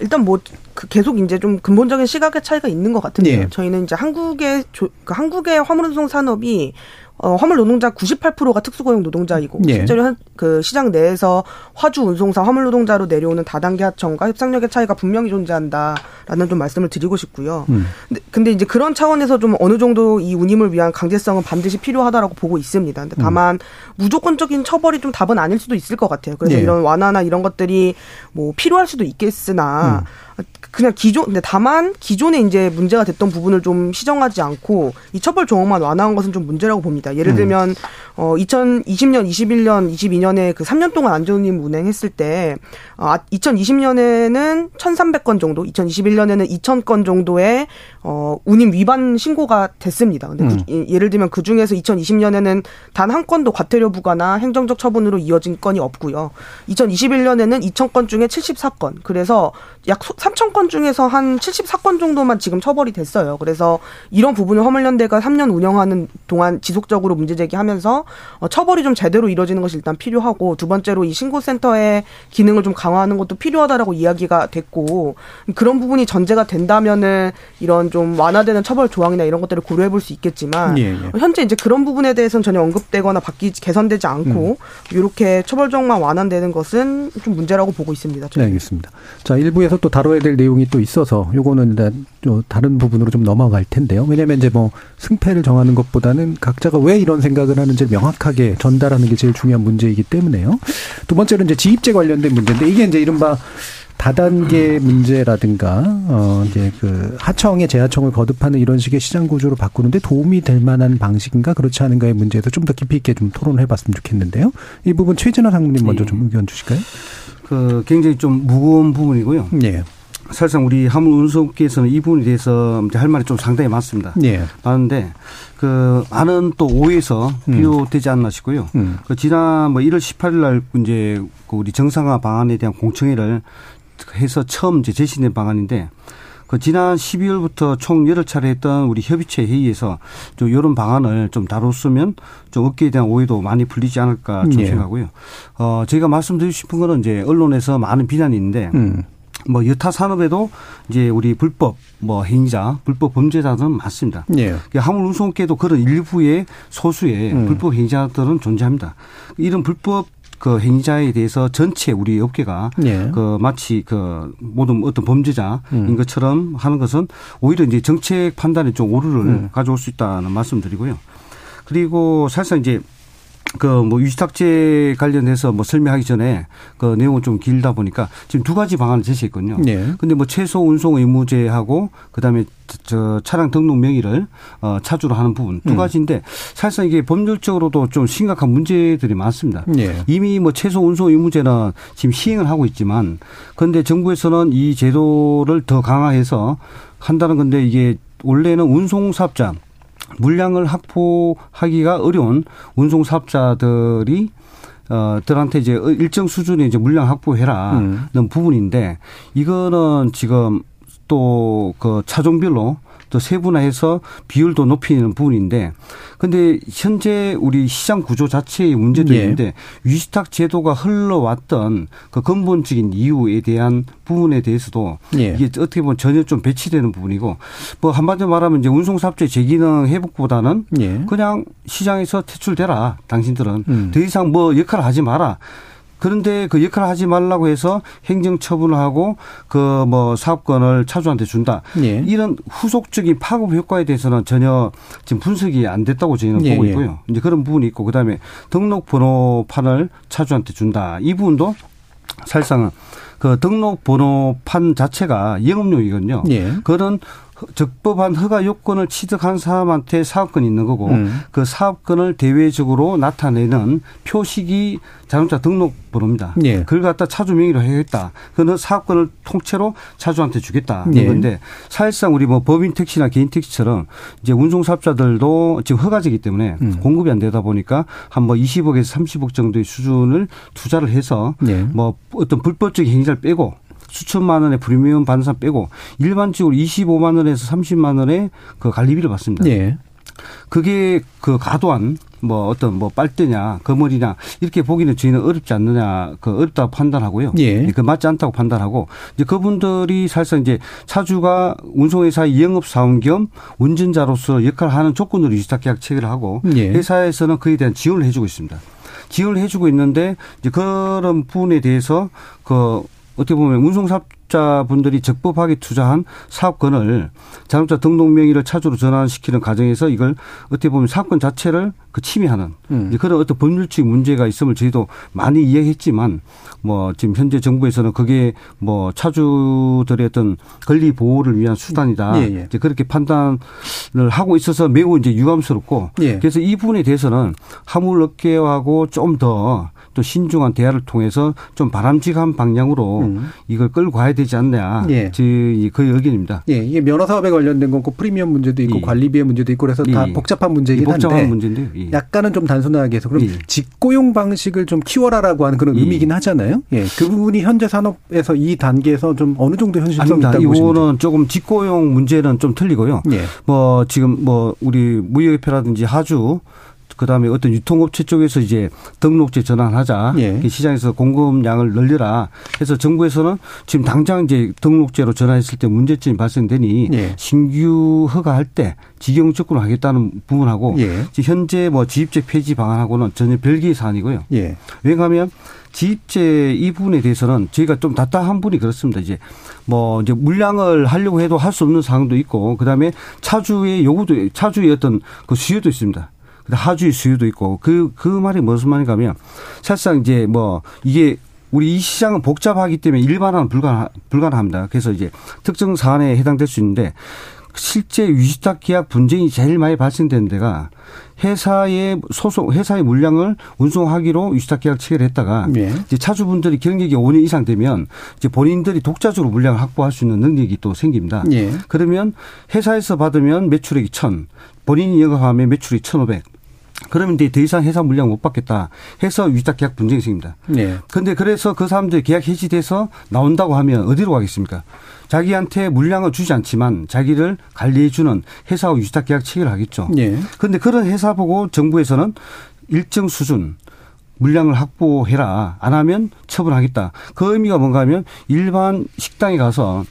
일단 뭐그 계속 이제 좀 근본적인 시각의 차이가 있는 것 같은데요. 예. 저희는 이제 한국의 조, 그 한국의 화물 운송 산업이 어, 화물 노동자 98%가 특수고용 노동자이고 예. 실제로 한, 그 시장 내에서 화주 운송사 화물 노동자로 내려오는 다단계 하청과 협상력의 차이가 분명히 존재한다라는 좀 말씀을 드리고 싶고요. 음. 근데, 근데, 이제 그런 차원에서 좀 어느 정도 이 운임을 위한 강제성은 반드시 필요하다라고 보고 있습니다. 근데 다만 음. 무조건적인 처벌이 좀 답은 아닐 수도 있을 것 같아요. 그래서 예. 이런 완화나 이런 것들이 뭐 필요할 수도 있겠으나 음. 그냥 기존 근데 다만 기존에 이제 문제가 됐던 부분을 좀 시정하지 않고 이 처벌 조항만 완화한 것은 좀 문제라고 봅니다. 예를 음. 들면 음. 어 2020년, 21년, 22년에 그 3년 동안 안전운임 운행했을 때 어, 2020년에는 1,300건 정도, 2021년에는 2,000건 정도의 어 운임 위반 신고가 됐습니다. 근데 그, 음. 그, 예를 들면 그 중에서 2020년에는 단 한 건도 과태료 부과나 행정적 처분으로 이어진 건이 없고요. 2021년에는 2,000건 중에 74건. 그래서 약 3,000건 중에서 한 74건 정도만 지금 처벌이 됐어요. 그래서 이런 부분을 화물연대가 3년 운영하는 동안 지속적으로 문제 제기하면서 어, 처벌이 좀 제대로 이루어지는 것이 일단 필요하고 두 번째로 이 신고센터의 기능을 좀 강화하는 것도 필요하다라고 이야기가 됐고 그런 부분이 전제가 된다면은 이런 좀 완화되는 처벌 조항이나 이런 것들을 고려해 볼 수 있겠지만 예, 예. 현재 이제 그런 부분에 대해서는 전혀 언급되거나 바뀌 개선되지 않고 음. 이렇게 처벌 조항만 완화되는 것은 좀 문제라고 보고 있습니다. 저는. 네, 알겠습니다. 자, 일부에서 또 다뤄야 될 내용이 또 있어서 요거는 일단 좀 다른 부분으로 좀 넘어갈 텐데요. 왜냐하면 이제 뭐 승패를 정하는 것보다는 각자가 왜 이런 생각을 하는지 명확하게 전달하는 게 제일 중요한 문제이기 때문에요. 두 번째로 이제 지입제 관련된 문제인데 이게 이제 이른바 다단계 문제라든가 어 이제 그 하청의 재하청을 거듭하는 이런 식의 시장 구조로 바꾸는데 도움이 될 만한 방식인가 그렇지 않은가의 문제에서 좀더 깊이 있게 좀 토론을 해봤으면 좋겠는데요. 이 부분 최진아 상무님 먼저 네. 좀 의견 주실까요? 그 굉장히 좀 무거운 부분이고요. 네. 사실상 우리 화물 운송계에서는 이 부분에 대해서 할 말이 좀 상당히 많습니다. 네. 많은데 그 많은 또 오해에서 음. 비롯되지 않나 싶고요. 음. 그 지난 뭐 1월 18일 날 이제 그 우리 정상화 방안에 대한 공청회를 해서 처음 이제 제시된 방안인데 그 지난 12월부터 총 여러 차례 했던 우리 협의체 회의에서 좀 이런 방안을 좀 다뤘으면 좀 업계에 대한 오해도 많이 풀리지 않을까 좀 예. 생각하고요. 어, 제가 말씀드리고 싶은 거는 이제 언론에서 많은 비난이 있는데 음. 뭐 여타 산업에도 이제 우리 불법 뭐 행위자, 불법 범죄자들은 많습니다. 예. 화물 운송계도 그런 일부의 소수의 음. 불법 행위자들은 존재합니다. 이런 불법 그 행위자에 대해서 전체 우리 업계가 예. 그 마치 그 모든 어떤 범죄자인 음. 것처럼 하는 것은 오히려 이제 정책 판단에 좀 오류를 음. 가져올 수 있다는 말씀드리고요. 그리고 사실상 이제 그뭐 위탁제 관련해서 뭐 설명하기 전에 그 내용은 좀 길다 보니까 지금 두 가지 방안을 제시했거든요. 네. 근데 뭐 최소 운송 의무제하고 그다음에 저 차량 등록 명의를 어 차주로 하는 부분 두 음. 가지인데 사실상 이게 법률적으로도 좀 심각한 문제들이 많습니다. 네. 이미 뭐 최소 운송 의무제는 지금 시행을 하고 있지만 그런데 정부에서는 이 제도를 더 강화해서 한다는 건데 이게 원래는 운송사업자 물량을 확보하기가 어려운 운송 사업자들이 어, 들한테 이제 일정 수준의 이제 물량 확보해라 는 음. 부분인데 이거는 지금 또 그 차종별로 또 세분화해서 비율도 높이는 부분인데 근데 현재 우리 시장 구조 자체의 문제도 예. 있는데 위탁 제도가 흘러왔던 그 근본적인 이유에 대한 부분에 대해서도 예. 이게 어떻게 보면 전혀 좀 배치되는 부분이고 뭐 한마디로 말하면 이제 운송사업자의 재기능 회복보다는 예. 그냥 시장에서 퇴출되라 당신들은 음. 더 이상 뭐 역할을 하지 마라. 그런데 그 역할을 하지 말라고 해서 행정 처분을 하고 그 뭐 사업권을 차주한테 준다. 예. 이런 후속적인 파급 효과에 대해서는 전혀 지금 분석이 안 됐다고 저희는 예. 보고 예. 있고요. 이제 그런 부분이 있고 그다음에 등록 번호판을 차주한테 준다. 이 부분도 사실상은 그 등록 번호판 자체가 영업용이거든요. 예. 그거는 적법한 허가 요건을 취득한 사람한테 사업권이 있는 거고 음. 그 사업권을 대외적으로 나타내는 표식이 자동차 등록번호입니다. 예. 그걸 갖다 차주 명의로 해야겠다. 그는 사업권을 통째로 차주한테 주겠다. 예. 건데 사실상 우리 뭐 법인 택시나 개인 택시처럼 이제 운송사업자들도 지금 허가제기 때문에 음. 공급이 안 되다 보니까 한 뭐 20억에서 30억 정도의 수준을 투자를 해서 예. 뭐 어떤 불법적인 행위를 빼고 수천만 원의 프리미엄 사람 빼고 일반적으로 25만 원에서 30만 원의 그 관리비를 받습니다. 예. 그게 그 과도한 뭐 어떤 뭐 빨대냐 거머리냐 이렇게 보기는 저희는 어렵지 않느냐 그 어렵다고 판단하고요. 예. 그 맞지 않다고 판단하고 이제 그분들이 사실상 이제 차주가 운송회사의 영업 사원 겸 운전자로서 역할을 하는 조건으로 유지탁 계약 체결을 하고 예. 회사에서는 그에 대한 지원을 해주고 있습니다. 지원을 해주고 있는데 이제 그런 부분에 대해서 그 어떻게 보면 운송사업 자분들이 적법하게 투자한 사업권을 자동차 등록 명의를 차주로 전환시키는 과정에서 이걸 어떻게 보면 사업권 자체를 그 침해하는 음. 그런 어떤 법률적 문제가 있음을 저희도 많이 이해했지만 뭐 지금 현재 정부에서는 그게 뭐 차주들의 어떤 권리 보호를 위한 수단이다. 예, 예. 이제 그렇게 판단을 하고 있어서 매우 이제 유감스럽고 예. 그래서 이 부분에 대해서는 화물업계하고 좀 더 또 신중한 대화를 통해서 좀 바람직한 방향으로 음. 이걸 끌고 가야 되지 않냐. 예. 그 의견입니다. 예, 이게 면허 사업에 관련된 거고 프리미엄 문제도 있고 예. 관리비의 문제도 있고 그래서 다 예. 복잡한 문제이긴 복잡한 한데 문제인데요. 예. 약간은 좀 단순하게 해서 그럼 예. 직고용 방식을 좀 키워라라고 하는 그런 의미긴 하잖아요. 예, 그 부분이 현재 산업에서 이 단계에서 좀 어느 정도 현실성이 있다고 보십니까? 이거는 조금 직고용 문제는 좀 틀리고요. 뭐 지금 뭐 우리 무역협회라든지 하주 그다음에 어떤 유통업체 쪽에서 이제 등록제 전환하자. 예. 그 시장에서 공급량을 늘려라. 해서 정부에서는 지금 당장 이제 등록제로 전환했을 때 문제점이 발생되니 예. 신규 허가할 때 직영 접근을 하겠다는 부분하고 예. 현재 뭐 지입제 폐지 방안하고는 전혀 별개의 사안이고요. 예. 왜냐하면 지입제 이 부분에 대해서는 저희가 좀 답답한 분이 그렇습니다. 이제 뭐 이제 물량을 하려고 해도 할 수 없는 상황도 있고 그다음에 차주의 요구도 차주의 어떤 그 수요도 있습니다. 하주의 수요도 있고 그, 그 말이 무슨 말인가 하면 사실상 이제 뭐 이게 우리 이 시장은 복잡하기 때문에 일반화는 불가능, 불가능합니다. 그래서 이제 특정 사안에 해당될 수 있는데 실제 위탁 계약 분쟁이 제일 많이 발생되는 데가 회사의 소속 회사의 물량을 운송하기로 위탁 계약 체결했다가 네. 이제 차주분들이 경력이 5년 이상 되면 이제 본인들이 독자적으로 물량을 확보할 수 있는 능력이 또 생깁니다. 네. 그러면 회사에서 받으면 매출액이 1000, 본인이 영업하면 매출이 1500. 그러면 이제 더 이상 회사 물량 못 받겠다 해서 위탁 계약 분쟁이 생깁니다. 네. 그런데 그래서 그 사람들이 계약 해지돼서 나온다고 하면 어디로 가겠습니까? 자기한테 물량을 주지 않지만 자기를 관리해주는 회사와 위탁 계약 체결을 하겠죠. 네. 그런데 그런 회사 보고 정부에서는 일정 수준 물량을 확보해라. 안 하면 처분하겠다. 그 의미가 뭔가 하면 일반 식당에 가서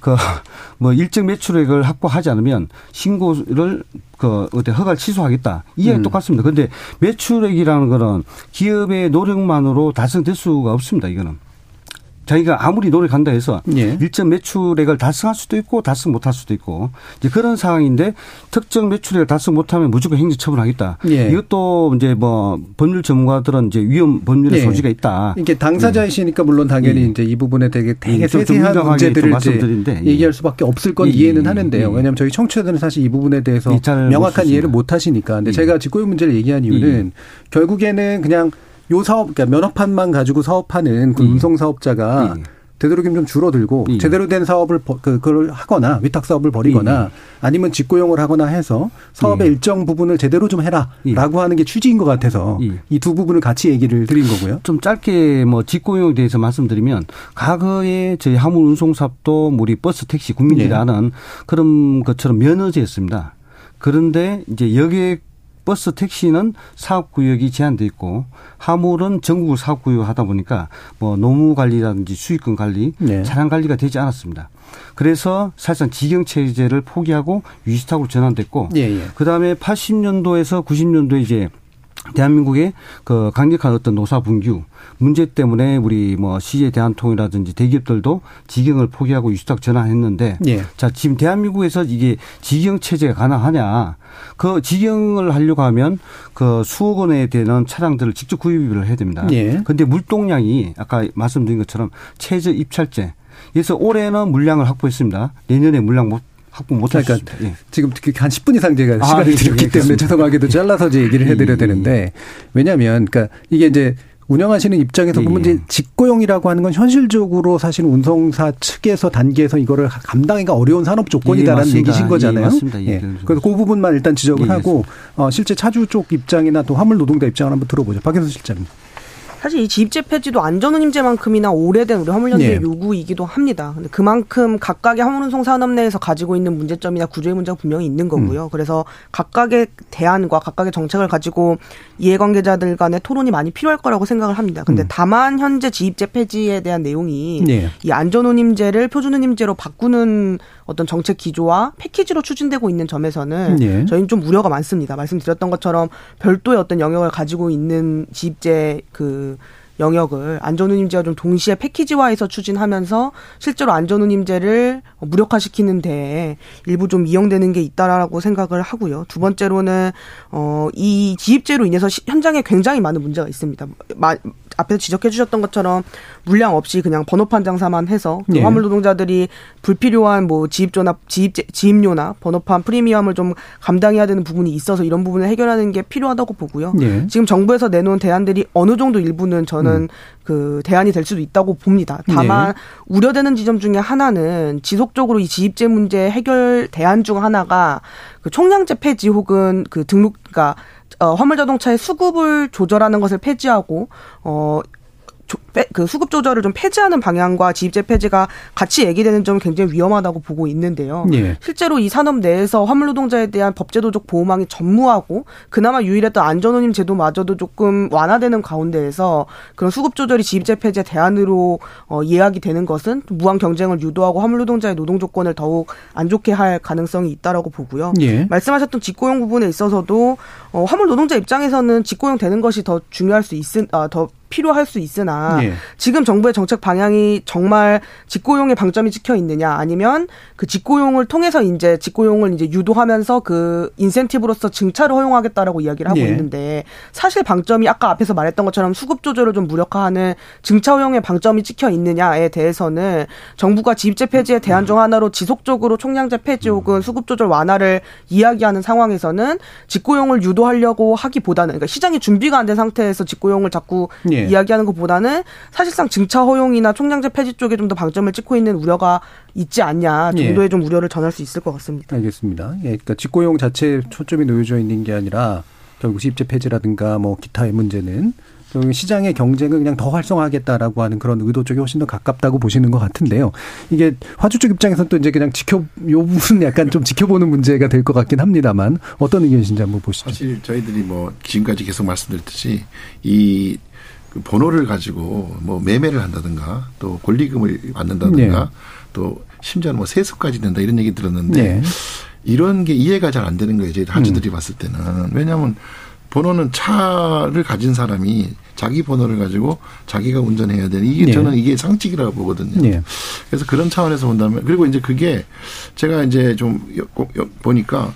그 뭐 일정 매출액을 확보하지 않으면 신고를 그 어때 허가를 취소하겠다. 이해가 음. 똑같습니다. 그런데 매출액이라는 거는 기업의 노력만으로 달성될 수가 없습니다. 이거는. 자기가 아무리 노력한다 해서 예. 일정 매출액을 달성할 수도 있고 달성 못할 수도 있고 이제 그런 상황인데 특정 매출액을 달성 못하면 무조건 행정 처분하겠다. 예. 이것도 이제 뭐 법률 전문가들은 이제 위험 법률의 예. 소지가 있다. 이게 당사자이시니까 물론 당연히 예. 이제 이 부분에 되게 되게 예. 세세한 문제들을 이제 얘기할 수밖에 없을 건 이해는 하는데요. 왜냐하면 저희 청취자들은 사실 이 부분에 대해서 명확한 이해를 못 하시니까. 근데 제가 직고용 문제를 얘기한 이유는 결국에는 그냥 요 사업, 그러니까 면허판만 가지고 사업하는 그 음. 운송 사업자가 음. 되도록이면 좀 줄어들고 예. 제대로 된 사업을 그, 그걸 하거나 위탁 사업을 벌이거나 예. 아니면 직고용을 하거나 해서 사업의 예. 일정 부분을 제대로 좀 해라라고 예. 하는 게 취지인 것 같아서 예. 이두 부분을 같이 얘기를 드린 거고요. 좀 짧게 뭐 직고용에 대해서 말씀드리면 과거에 저희 화물 운송 사업도 우리 버스 택시 국민들이 아는 그런 것처럼 면허제였습니다. 그런데 이제 여기에 버스 택시는 사업 구역이 제한돼 있고 화물은 전국을 사업 구역 하다 보니까 뭐 노무 관리라든지 수익금 관리, 네. 차량 관리가 되지 않았습니다. 그래서 사실상 직영 체제를 포기하고 위탁으로 전환됐고 예, 예. 그다음에 80년도에서 90년도에 이제 대한민국의 그 강력한 어떤 노사 분규 문제 때문에 우리 뭐 CJ 대한통이라든지 대기업들도 직영을 포기하고 유수탁 전환했는데 예. 자 지금 대한민국에서 이게 직영 체제가 가능하냐 그 직영을 하려고 하면 그 수억 원에 되는 차량들을 직접 구입을 해야 됩니다. 예. 근데 물동량이 아까 말씀드린 것처럼 최저 입찰제 그래서 올해는 물량을 확보했습니다. 내년에 물량 못 확보 못하니까 그러니까 예. 지금 한 10분 이상 제가 아, 시간을 아, 드렸기 예, 때문에 죄송하게도 잘라서 이제 얘기를 해드려야 되는데 왜냐하면 그러니까 이게 이제 운영하시는 입장에서 보면 이제 직고용이라고 하는 건 현실적으로 사실 운송사 측에서 단계에서 이거를 감당하기가 어려운 산업 조건이다라는 예, 얘기신 거잖아요. 예. 예. 그래서 그 부분만 일단 지적을 하고 어, 실제 차주 쪽 입장이나 또 화물 노동자 입장을 한번 들어보죠. 박현수 실장님. 사실 이 지입제 폐지도 안전운임제만큼이나 오래된 우리 화물연대의 예. 요구이기도 합니다. 근데 그만큼 각각의 화물운송 산업 내에서 가지고 있는 문제점이나 구조의 문제가 분명히 있는 거고요. 음. 그래서 각각의 대안과 각각의 정책을 가지고 이해관계자들 간의 토론이 많이 필요할 거라고 생각을 합니다. 근데 음. 다만 현재 지입제 폐지에 대한 내용이 예. 이 안전운임제를 표준운임제로 바꾸는 어떤 정책 기조와 패키지로 추진되고 있는 점에서는 예. 저희는 좀 우려가 많습니다. 말씀드렸던 것처럼 별도의 어떤 영역을 가지고 있는 지입제 그 영역을 안전운임제와 좀 동시에 패키지화해서 추진하면서 실제로 안전운임제를 무력화시키는 데 일부 좀 이용되는 게 있다라고 생각을 하고요. 두 번째로는 어 이 지입제로 인해서 현장에 굉장히 많은 문제가 있습니다. 앞에서 지적해 주셨던 것처럼 물량 없이 그냥 번호판 장사만 해서 그 네. 화물 노동자들이 불필요한 뭐 지입조나 지입 지입료나 번호판 프리미엄을 좀 감당해야 되는 부분이 있어서 이런 부분을 해결하는 게 필요하다고 보고요. 네. 지금 정부에서 내놓은 대안들이 어느 정도 일부는 저는 음. 그 대안이 될 수도 있다고 봅니다. 다만 네. 우려되는 지점 중에 하나는 지속적으로 이 지입제 문제 해결 대안 중 하나가 그 총량제 폐지 혹은 그 등록 그러니까 어, 화물 자동차의 수급을 조절하는 것을 폐지하고 어, 그 수급 조절을 좀 폐지하는 방향과 지입제 폐지가 같이 얘기되는 점은 굉장히 위험하다고 보고 있는데요. 예. 실제로 이 산업 내에서 화물 노동자에 대한 법제도적 보호망이 전무하고 그나마 유일했던 안전운임 제도마저도 조금 완화되는 가운데에서 그런 수급 조절이 지입제 폐지의 대안으로 어, 예약이 되는 것은 무한 경쟁을 유도하고 화물 노동자의 노동 조건을 더욱 안 좋게 할 가능성이 있다라고 보고요. 예. 말씀하셨던 직고용 부분에 있어서도 어, 화물 노동자 입장에서는 직고용 되는 것이 더 중요할 수 있은 아, 더 필요할 수 있으나 예. 지금 정부의 정책 방향이 정말 직고용의 방점이 찍혀 있느냐 아니면 그 직고용을 통해서 이제 직고용을 이제 유도하면서 그 인센티브로서 증차를 허용하겠다라고 이야기를 하고 예. 있는데 사실 방점이 아까 앞에서 말했던 것처럼 수급 조절을 좀 무력화하는 증차 허용의 방점이 찍혀 있느냐에 대해서는 정부가 지입제 폐지의 대안 중 하나로 지속적으로 총량제 폐지 혹은 수급 조절 완화를 이야기하는 상황에서는 직고용을 유도하려고 하기보다는 그러니까 시장이 준비가 안 된 상태에서 직고용을 자꾸 예. 예. 이야기하는 것보다는 사실상 증차 허용이나 총량제 폐지 쪽에 좀 더 방점을 찍고 있는 우려가 있지 않냐 정도의 예. 좀 우려를 전할 수 있을 것 같습니다. 알겠습니다. 예, 그러니까 직고용 자체 초점이 놓여져 있는 게 아니라 결국 시입제 폐지라든가 뭐 기타의 문제는 시장의 경쟁을 그냥 더 활성화하겠다라고 하는 그런 의도 쪽이 훨씬 더 가깝다고 보시는 것 같은데요. 이게 화주 쪽 입장에서는 또 이제 그냥 지켜 요 부분 약간 좀 지켜보는 문제가 될 것 같긴 합니다만 어떤 의견이신지 한번 보시죠. 사실 저희들이 뭐 지금까지 계속 말씀드렸듯이 이 그 번호를 가지고 뭐 매매를 한다든가 또 권리금을 받는다든가 네. 또 심지어는 뭐 세습까지 된다 이런 얘기 들었는데 네. 이런 게 이해가 잘 안 되는 거예요. 저희 하주들이 음. 봤을 때는. 왜냐하면 번호는 차를 가진 사람이 자기 번호를 가지고 자기가 운전해야 되는 이게 네. 저는 이게 상식이라고 보거든요. 네. 그래서 그런 차원에서 본다면 그리고 이제 그게 제가 이제 좀 보니까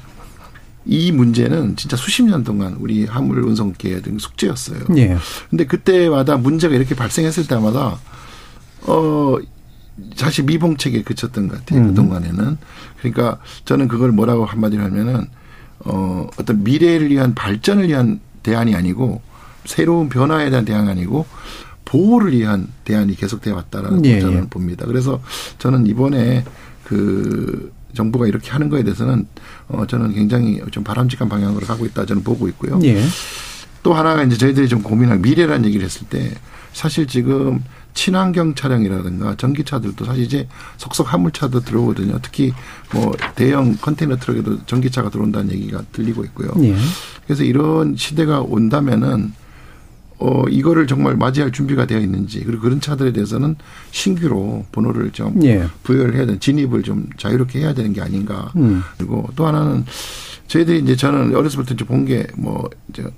이 문제는 진짜 수십 년 동안 우리 화물 운송계 등 숙제였어요. 예. 근데 그때마다 문제가 이렇게 발생했을 때마다 어 사실 미봉책에 그쳤던 것 같아요. 음. 그동안에는. 그러니까 저는 그걸 뭐라고 한마디로 하면은 어 어떤 미래를 위한 발전을 위한 대안이 아니고 새로운 변화에 대한 대안이 아니고 보호를 위한 대안이 계속돼 왔다라고 예, 저는 예. 봅니다. 그래서 저는 이번에 그 정부가 이렇게 하는 거에 대해서는 어 저는 굉장히 좀 바람직한 방향으로 가고 있다 저는 보고 있고요. 예. 또 하나가 이제 저희들이 좀 고민할 미래라는 얘기를 했을 때 사실 지금 친환경 차량이라든가 전기차들도 사실 이제 속속 화물차도 들어오거든요. 특히 뭐 대형 컨테이너 트럭에도 전기차가 들어온다는 얘기가 들리고 있고요. 예. 그래서 이런 시대가 온다면은 어, 이거를 정말 맞이할 준비가 되어 있는지, 그리고 그런 차들에 대해서는 신규로 번호를 좀 예. 부여를 해야 되는, 진입을 좀 자유롭게 해야 되는 게 아닌가. 음. 그리고 또 하나는 저희들이 이제 저는 어렸을 때부터 이제 본게 뭐,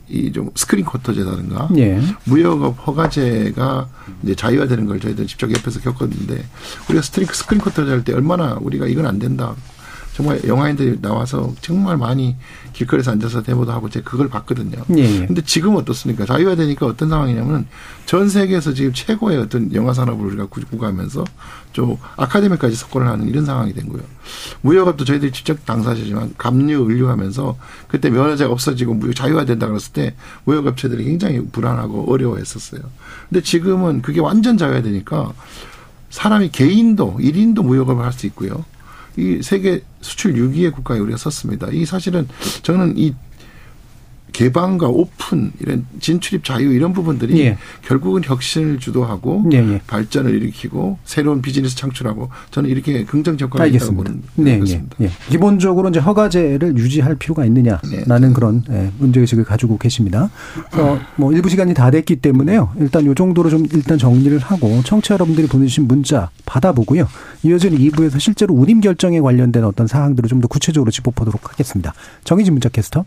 이좀 스크린 쿼터제라든가 예. 무역업 허가제가 이제 자유화되는 걸 저희들 직접 옆에서 겪었는데 우리가 스트링 스크린 쿼터제 할 때 얼마나 우리가 이건 안 된다. 정말 영화인들이 나와서 정말 많이 길거리에서 앉아서 데모도 하고 제가 그걸 봤거든요. 예, 예. 근데 지금 어떻습니까? 자유화 되니까 어떤 상황이냐면 전 세계에서 지금 최고의 어떤 영화 산업을 우리가 구가하면서 좀 아카데미까지 석권을 하는 이런 상황이 된 거예요. 무역업도 저희들이 직접 당사자지만 감류, 의류하면서 그때 면허제가 없어지고 무역 자유화 된다 그랬을 때 무역업체들이 굉장히 불안하고 어려워했었어요. 근데 지금은 그게 완전 자유화 되니까 사람이 개인도 일인도 무역업을 할 수 있고요. 이 세계 수출 6위의 국가에 우리가 섰습니다. 이 사실은 저는 이 개방과 오픈 이런 진출입 자유 이런 부분들이 예. 결국은 혁신을 주도하고 예, 예. 발전을 일으키고 새로운 비즈니스 창출하고 저는 이렇게 긍정 효과가 있다고 보는 네, 네, 예. 기본적으로 이제 허가제를 유지할 필요가 있느냐라는 네. 그런 예, 문제의식을 가지고 계십니다. 그래서 뭐 일부 시간이 다 됐기 때문에요. 일단 요 정도로 좀 일단 정리를 하고 청취자 여러분들이 보내주신 문자 받아보고요. 이어지는 2부에서 실제로 운임 결정에 관련된 어떤 사항들을 좀 더 구체적으로 짚어보도록 하겠습니다. 정희진 문자 캐스터.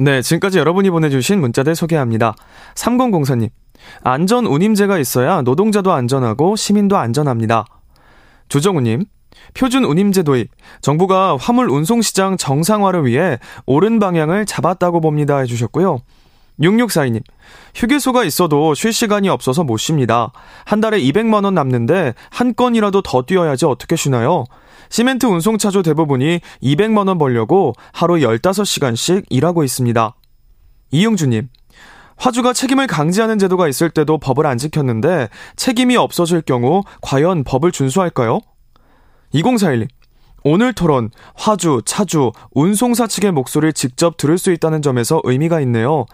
네, 지금까지 여러분이 보내주신 문자들 소개합니다. 3004님, 안전 운임제가 있어야 노동자도 안전하고 시민도 안전합니다. 조정우님, 표준 운임제 도입, 정부가 화물 운송 시장 정상화를 위해 옳은 방향을 잡았다고 봅니다 해주셨고요. 6642님, 휴게소가 있어도 쉴 시간이 없어서 못 쉽니다. 한 달에 200만원 남는데 한 건이라도 더 뛰어야지 어떻게 쉬나요? 시멘트 운송차주 대부분이 200만원 벌려고 하루 15시간씩 일하고 있습니다. 이용주님, 화주가 책임을 강제하는 제도가 있을 때도 법을 안 지켰는데 책임이 없어질 경우 과연 법을 준수할까요? 2041님, 오늘 토론, 화주, 차주, 운송사 측의 목소리를 직접 들을 수 있다는 점에서 의미가 있네요.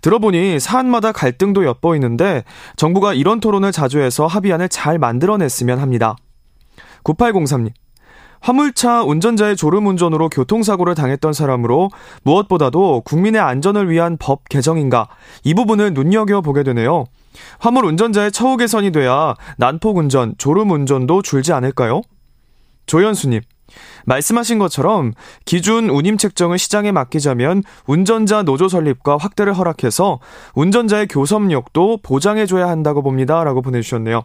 들어보니 사안마다 갈등도 엿보이는데 정부가 이런 토론을 자주 해서 합의안을 잘 만들어냈으면 합니다. 9803님, 화물차 운전자의 졸음 운전으로 교통사고를 당했던 사람으로 무엇보다도 국민의 안전을 위한 법 개정인가 이 부분을 눈여겨보게 되네요. 화물 운전자의 처우 개선이 돼야 난폭 운전, 졸음 운전도 줄지 않을까요? 조현수님, 말씀하신 것처럼 기준 운임 책정을 시장에 맡기자면 운전자 노조 설립과 확대를 허락해서 운전자의 교섭력도 보장해줘야 한다고 봅니다. 라고 보내주셨네요.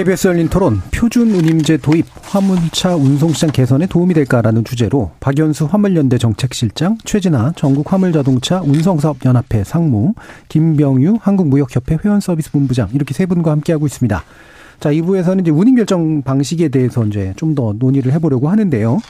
KBS 열린 토론 표준 운임제 도입 화물차 운송시장 개선에 도움이 될까라는 주제로 박연수 화물연대 정책실장, 최진아 전국 화물자동차 운송사업연합회 상무, 김병유 한국무역협회 회원서비스본부장 이렇게 세 분과 함께하고 있습니다. 자, 2부에서는 이제 운임 결정 방식에 대해서 이제 좀 더 논의를 해보려고 하는데요.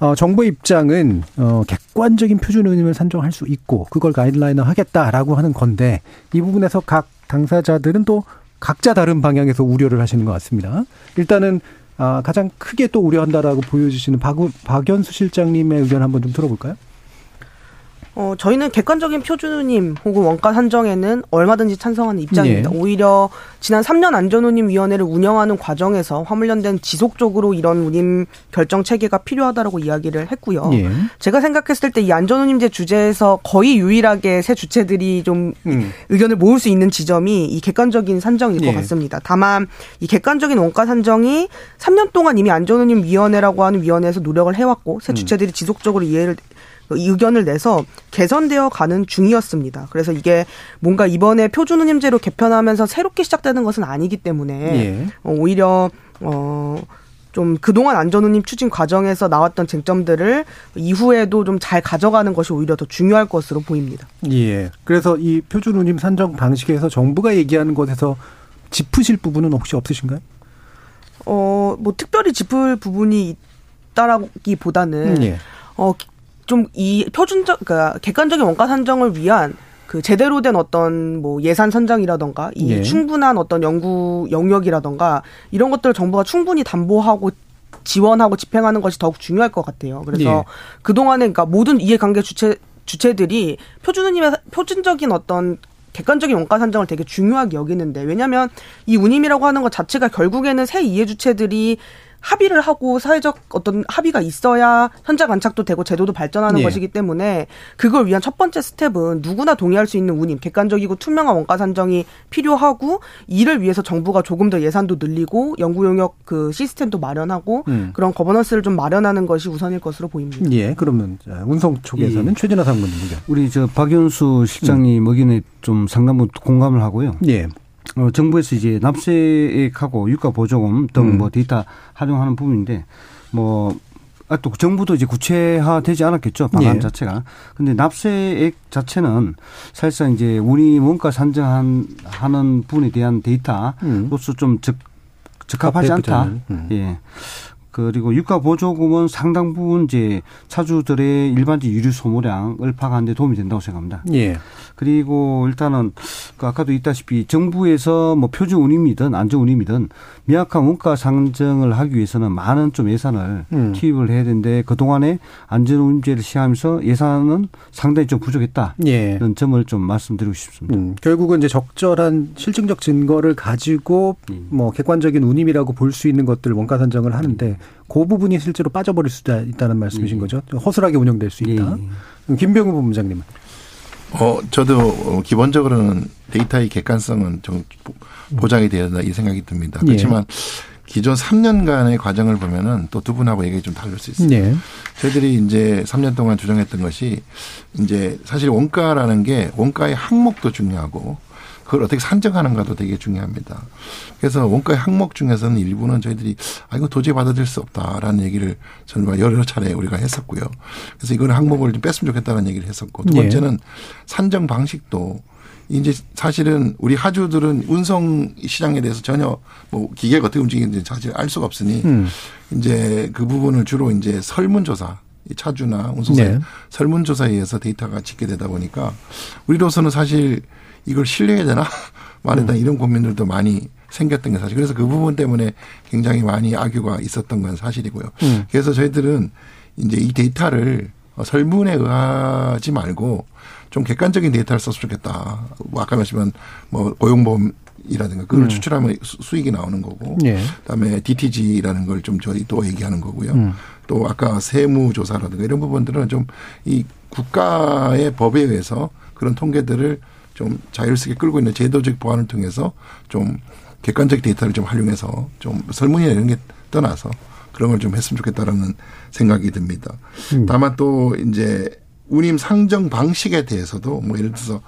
어, 정부 입장은 어, 객관적인 표준 운임을 산정할 수 있고 그걸 가이드라인을 하겠다라고 하는 건데 이 부분에서 각 당사자들은 또 각자 다른 방향에서 우려를 하시는 것 같습니다. 일단은 아, 가장 크게 또 우려한다라고 보여주시는 박, 박연수 실장님의 의견 한번 좀 들어볼까요? 어, 저희는 객관적인 표준님 혹은 원가 산정에는 얼마든지 찬성하는 입장입니다. 예. 오히려 지난 3년 안전운임 위원회를 운영하는 과정에서 화물연대는 지속적으로 이런 운임 결정 체계가 필요하다라고 이야기를 했고요. 예. 제가 생각했을 때 이 안전운임제 주제에서 거의 유일하게 새 주체들이 좀 음. 의견을 모을 수 있는 지점이 이 객관적인 산정일 예. 것 같습니다. 다만 이 객관적인 원가 산정이 3년 동안 이미 안전운임 위원회라고 하는 위원회에서 노력을 해왔고 새 음. 주체들이 지속적으로 이해를 의견을 내서 개선되어 가는 중이었습니다. 그래서 이게 뭔가 이번에 표준운임제로 개편하면서 새롭게 시작되는 것은 아니기 때문에 예. 어, 오히려 어. 좀 그동안 안전운임 추진 과정에서 나왔던 쟁점들을 이후에도 좀 잘 가져가는 것이 오히려 더 중요할 것으로 보입니다. 예. 그래서 이 표준운임 산정 방식에서 정부가 얘기하는 것에서 짚으실 부분은 혹시 없으신가요? 어, 뭐 특별히 짚을 부분이 있다라기보다는 예. 어, 좀 이 표준적 그러니까 객관적인 원가 산정을 위한 그 제대로 된 어떤 뭐 예산 선정이라던가 이 예. 충분한 어떤 연구 영역이라던가 이런 것들을 정부가 충분히 담보하고 지원하고 집행하는 것이 더욱 중요할 것 같아요. 그래서 예. 그 동안에 그러니까 모든 이해관계 주체 주체들이 표준운임의 표준적인 어떤 객관적인 원가 산정을 되게 중요하게 여기는데 왜냐하면 이 운임이라고 하는 것 자체가 결국에는 새 이해 주체들이 합의를 하고 사회적 어떤 합의가 있어야 현장 안착도 되고 제도도 발전하는 네. 것이기 때문에 그걸 위한 첫 번째 스텝은 누구나 동의할 수 있는 운임, 객관적이고 투명한 원가 산정이 필요하고 이를 위해서 정부가 조금 더 예산도 늘리고 연구 용역 그 시스템도 마련하고 음. 그런 거버넌스를 좀 마련하는 것이 우선일 것으로 보입니다. 예, 그러면 운송 쪽에서는 예. 최진아 상무님 의견. 우리 저 박연수 실장님 음. 의견에 좀 상당부 공감을 하고요. 예. 어, 정부에서 이제 납세액하고 유가 보조금 등뭐 음. 데이터 활용하는 부분인데 뭐 아, 또 정부도 이제 구체화되지 않았겠죠 방안 예. 자체가. 근데 납세액 자체는 사실상 이제 우리 원가 산정한 하는 부분에 대한 데이터로서 음. 좀 적, 적합하지 않다. 음. 예. 그리고 유가 보조금은 상당 부분 이제 차주들의 일반적 유류 소모량을 파악하는 데 도움이 된다고 생각합니다. 예. 그리고 일단은 그 아까도 있다시피 정부에서 뭐 표준 운임이든 안전 운임이든 명확한 원가 상정을 하기 위해서는 많은 좀 예산을 음. 투입을 해야 되는데 그 동안에 안전 운임제를 시행하면서 예산은 상당히 좀 부족했다. 예. 이런 점을 좀 말씀드리고 싶습니다. 음. 결국은 이제 적절한 실증적 증거를 가지고 음. 뭐 객관적인 운임이라고 볼 수 있는 것들 원가 산정을 하는데 그 부분이 실제로 빠져버릴 수도 있다는 말씀이신 예. 거죠. 허술하게 운영될 수 있다. 예. 김병우 본부장님은. 어, 저도 기본적으로는 데이터의 객관성은 좀 보장이 되어야 된다 이 생각이 듭니다. 예. 그렇지만 예. 기존 3년간의 과정을 보면은 또 두 분하고 얘기 좀 다를 수 있어요. 예. 저희들이 이제 3년 동안 주장했던 것이 이제 사실 원가라는 게 원가의 항목도 중요하고 그걸 어떻게 산정하는가도 되게 중요합니다. 그래서 원가의 항목 중에서는 일부는 저희들이 아 이거 도저히 받아들일 수 없다라는 얘기를 저는 여러 차례 우리가 했었고요. 그래서 이거는 항목을 좀 뺐으면 좋겠다는 얘기를 했었고 두 예. 번째는 산정 방식도 이제 사실은 우리 하주들은 운송 시장에 대해서 전혀 뭐 기계가 어떻게 움직이는지 사실 알 수가 없으니 음. 이제 그 부분을 주로 이제 설문조사 차주나 운송사 네. 설문조사에 의해서 데이터가 집계 되다 보니까 우리로서는 사실 이걸 실려야 되나? 말했다 음. 이런 고민들도 많이 생겼던 게 사실. 그래서 그 부분 때문에 굉장히 많이 악유가 있었던 건 사실이고요. 음. 그래서 저희들은 이제 이 데이터를 설문에 의하지 말고 좀 객관적인 데이터를 썼으면 좋겠다. 뭐 아까 말씀한 뭐 고용보험이라든가 그걸 음. 추출하면 수익이 나오는 거고. 예. 그다음에 DTG라는 걸 좀 저희 또 얘기하는 거고요. 음. 또 아까 세무조사라든가 이런 부분들은 좀 이 국가의 법에 의해서 그런 통계들을 좀 자율성에 끌고 있는 제도적 보완을 통해서 좀 객관적 데이터를 좀 활용해서 좀 설문이나 이런 게 떠나서 그런 걸 좀 했으면 좋겠다라는 생각이 듭니다. 음. 다만 또 이제 운임 상정 방식에 대해서도 뭐 예를 들어서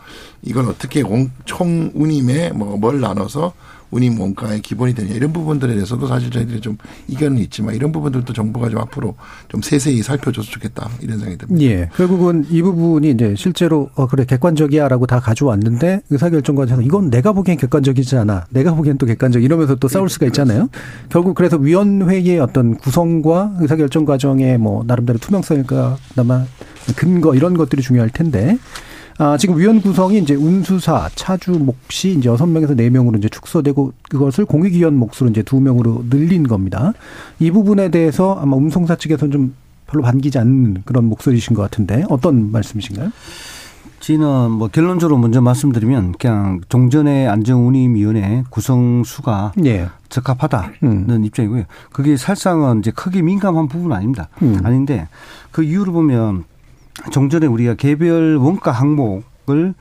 이걸 어떻게 총 운임에 뭐 뭘 나눠서 운임 원가의 기본이 되냐 이런 부분들에 대해서도 사실 저희들이 좀 이견은 있지만 이런 부분들도 정부가 좀 앞으로 좀 세세히 살펴줘서 좋겠다 이런 생각이 듭니다. 예. 결국은 이 부분이 이제 실제로 어 그래 객관적이야라고 다 가져왔는데 의사결정관에서 이건 내가 보기엔 객관적이지 않아. 내가 보기엔 또 객관적 이러면서 또 싸울 수가 있잖아요. 결국 그래서 위원회의 어떤 구성과 의사결정 과정의 뭐 나름대로 투명성과 그나마 근거 이런 것들이 중요할 텐데 아, 지금 위원 구성이 이제 운수사, 차주, 몫이 이제 여섯 명에서 네 명으로 이제 축소되고 그것을 공익위원 몫으로 이제 두 명으로 늘린 겁니다. 이 부분에 대해서 아마 운송사 측에서는 좀 별로 반기지 않는 그런 목소리신 것 같은데 어떤 말씀이신가요? 저는 뭐 결론적으로 먼저 말씀드리면 그냥 종전의 안정운임위원회 구성 수가 예. 적합하다는 음. 입장이고요. 그게 살상은 이제 크게 민감한 부분 은 아닙니다. 음. 아닌데 그 이유를 보면 종전에 우리가 개별 원가 항목을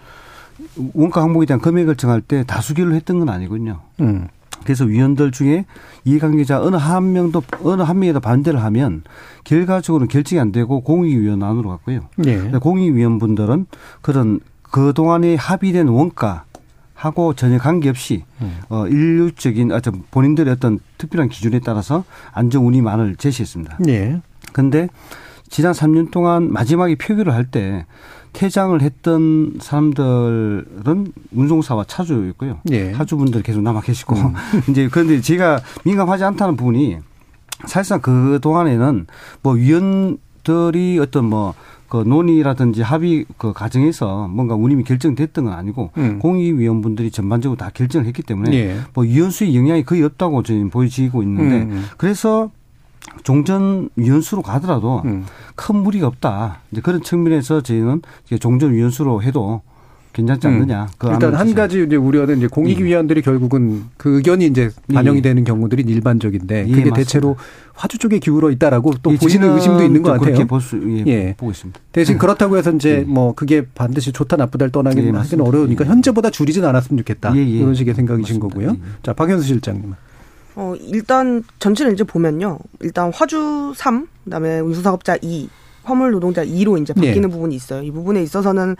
원가 항목에 대한 금액을 정할 때 다수결을 했던 건 아니거든요. 음. 그래서 위원들 중에 이해관계자 어느 한 명도 어느 한 명에도 반대를 하면 결과적으로 결정이 안 되고 공익위원 안으로 갔고요. 네. 공익위원분들은 그런 그 동안에 합의된 원가 하고 전혀 관계없이 음. 어 인류적인 어떤 본인들의 어떤 특별한 기준에 따라서 안정 운임안을 제시했습니다. 네. 근데 지난 3년 동안 마지막에 표결을 할때 퇴장을 했던 사람들은 운송사와 차주였고요. 예. 차주분들 계속 남아 계시고 음. 이제 그런데 제가 민감하지 않다는 부분이 사실상 그 동안에는 뭐 위원들이 어떤 뭐그 논의라든지 합의 그 과정에서 뭔가 운임이 결정됐던 건 아니고 음. 공익위원분들이 전반적으로 다 결정을 했기 때문에 예. 뭐 위원수의 영향이 거의 없다고 저는 보여지고 있는데 음. 음. 그래서 종전 위원수로 가더라도 음. 큰 무리가 없다. 이제 그런 측면에서 저희는 종전 위원수로 해도 괜찮지 음. 않느냐. 그 일단 한 가지 이제 우려는 이제 공익위원들이 음. 결국은 그 의견이 이제 반영이 예. 되는 경우들이 일반적인데 예, 그게 맞습니다. 대체로 화주 쪽에 기울어 있다라고 또 예, 보시는 의심도 있는 것 같아요. 볼수, 예, 예, 보고 있습니다. 대신 그렇다고 해서 이제 예. 뭐 그게 반드시 좋다 나쁘다를 떠나기는 예, 하기는 어려우니까 현재보다 줄이진 않았으면 좋겠다. 이런 식의 생각이신 맞습니다. 거고요. 자 박현수 실장님. 어, 일단 전체를 이제 보면요. 일단 화주 3, 그다음에 운수사업자 2, 화물 노동자 2로 이제 바뀌는 네. 부분이 있어요. 이 부분에 있어서는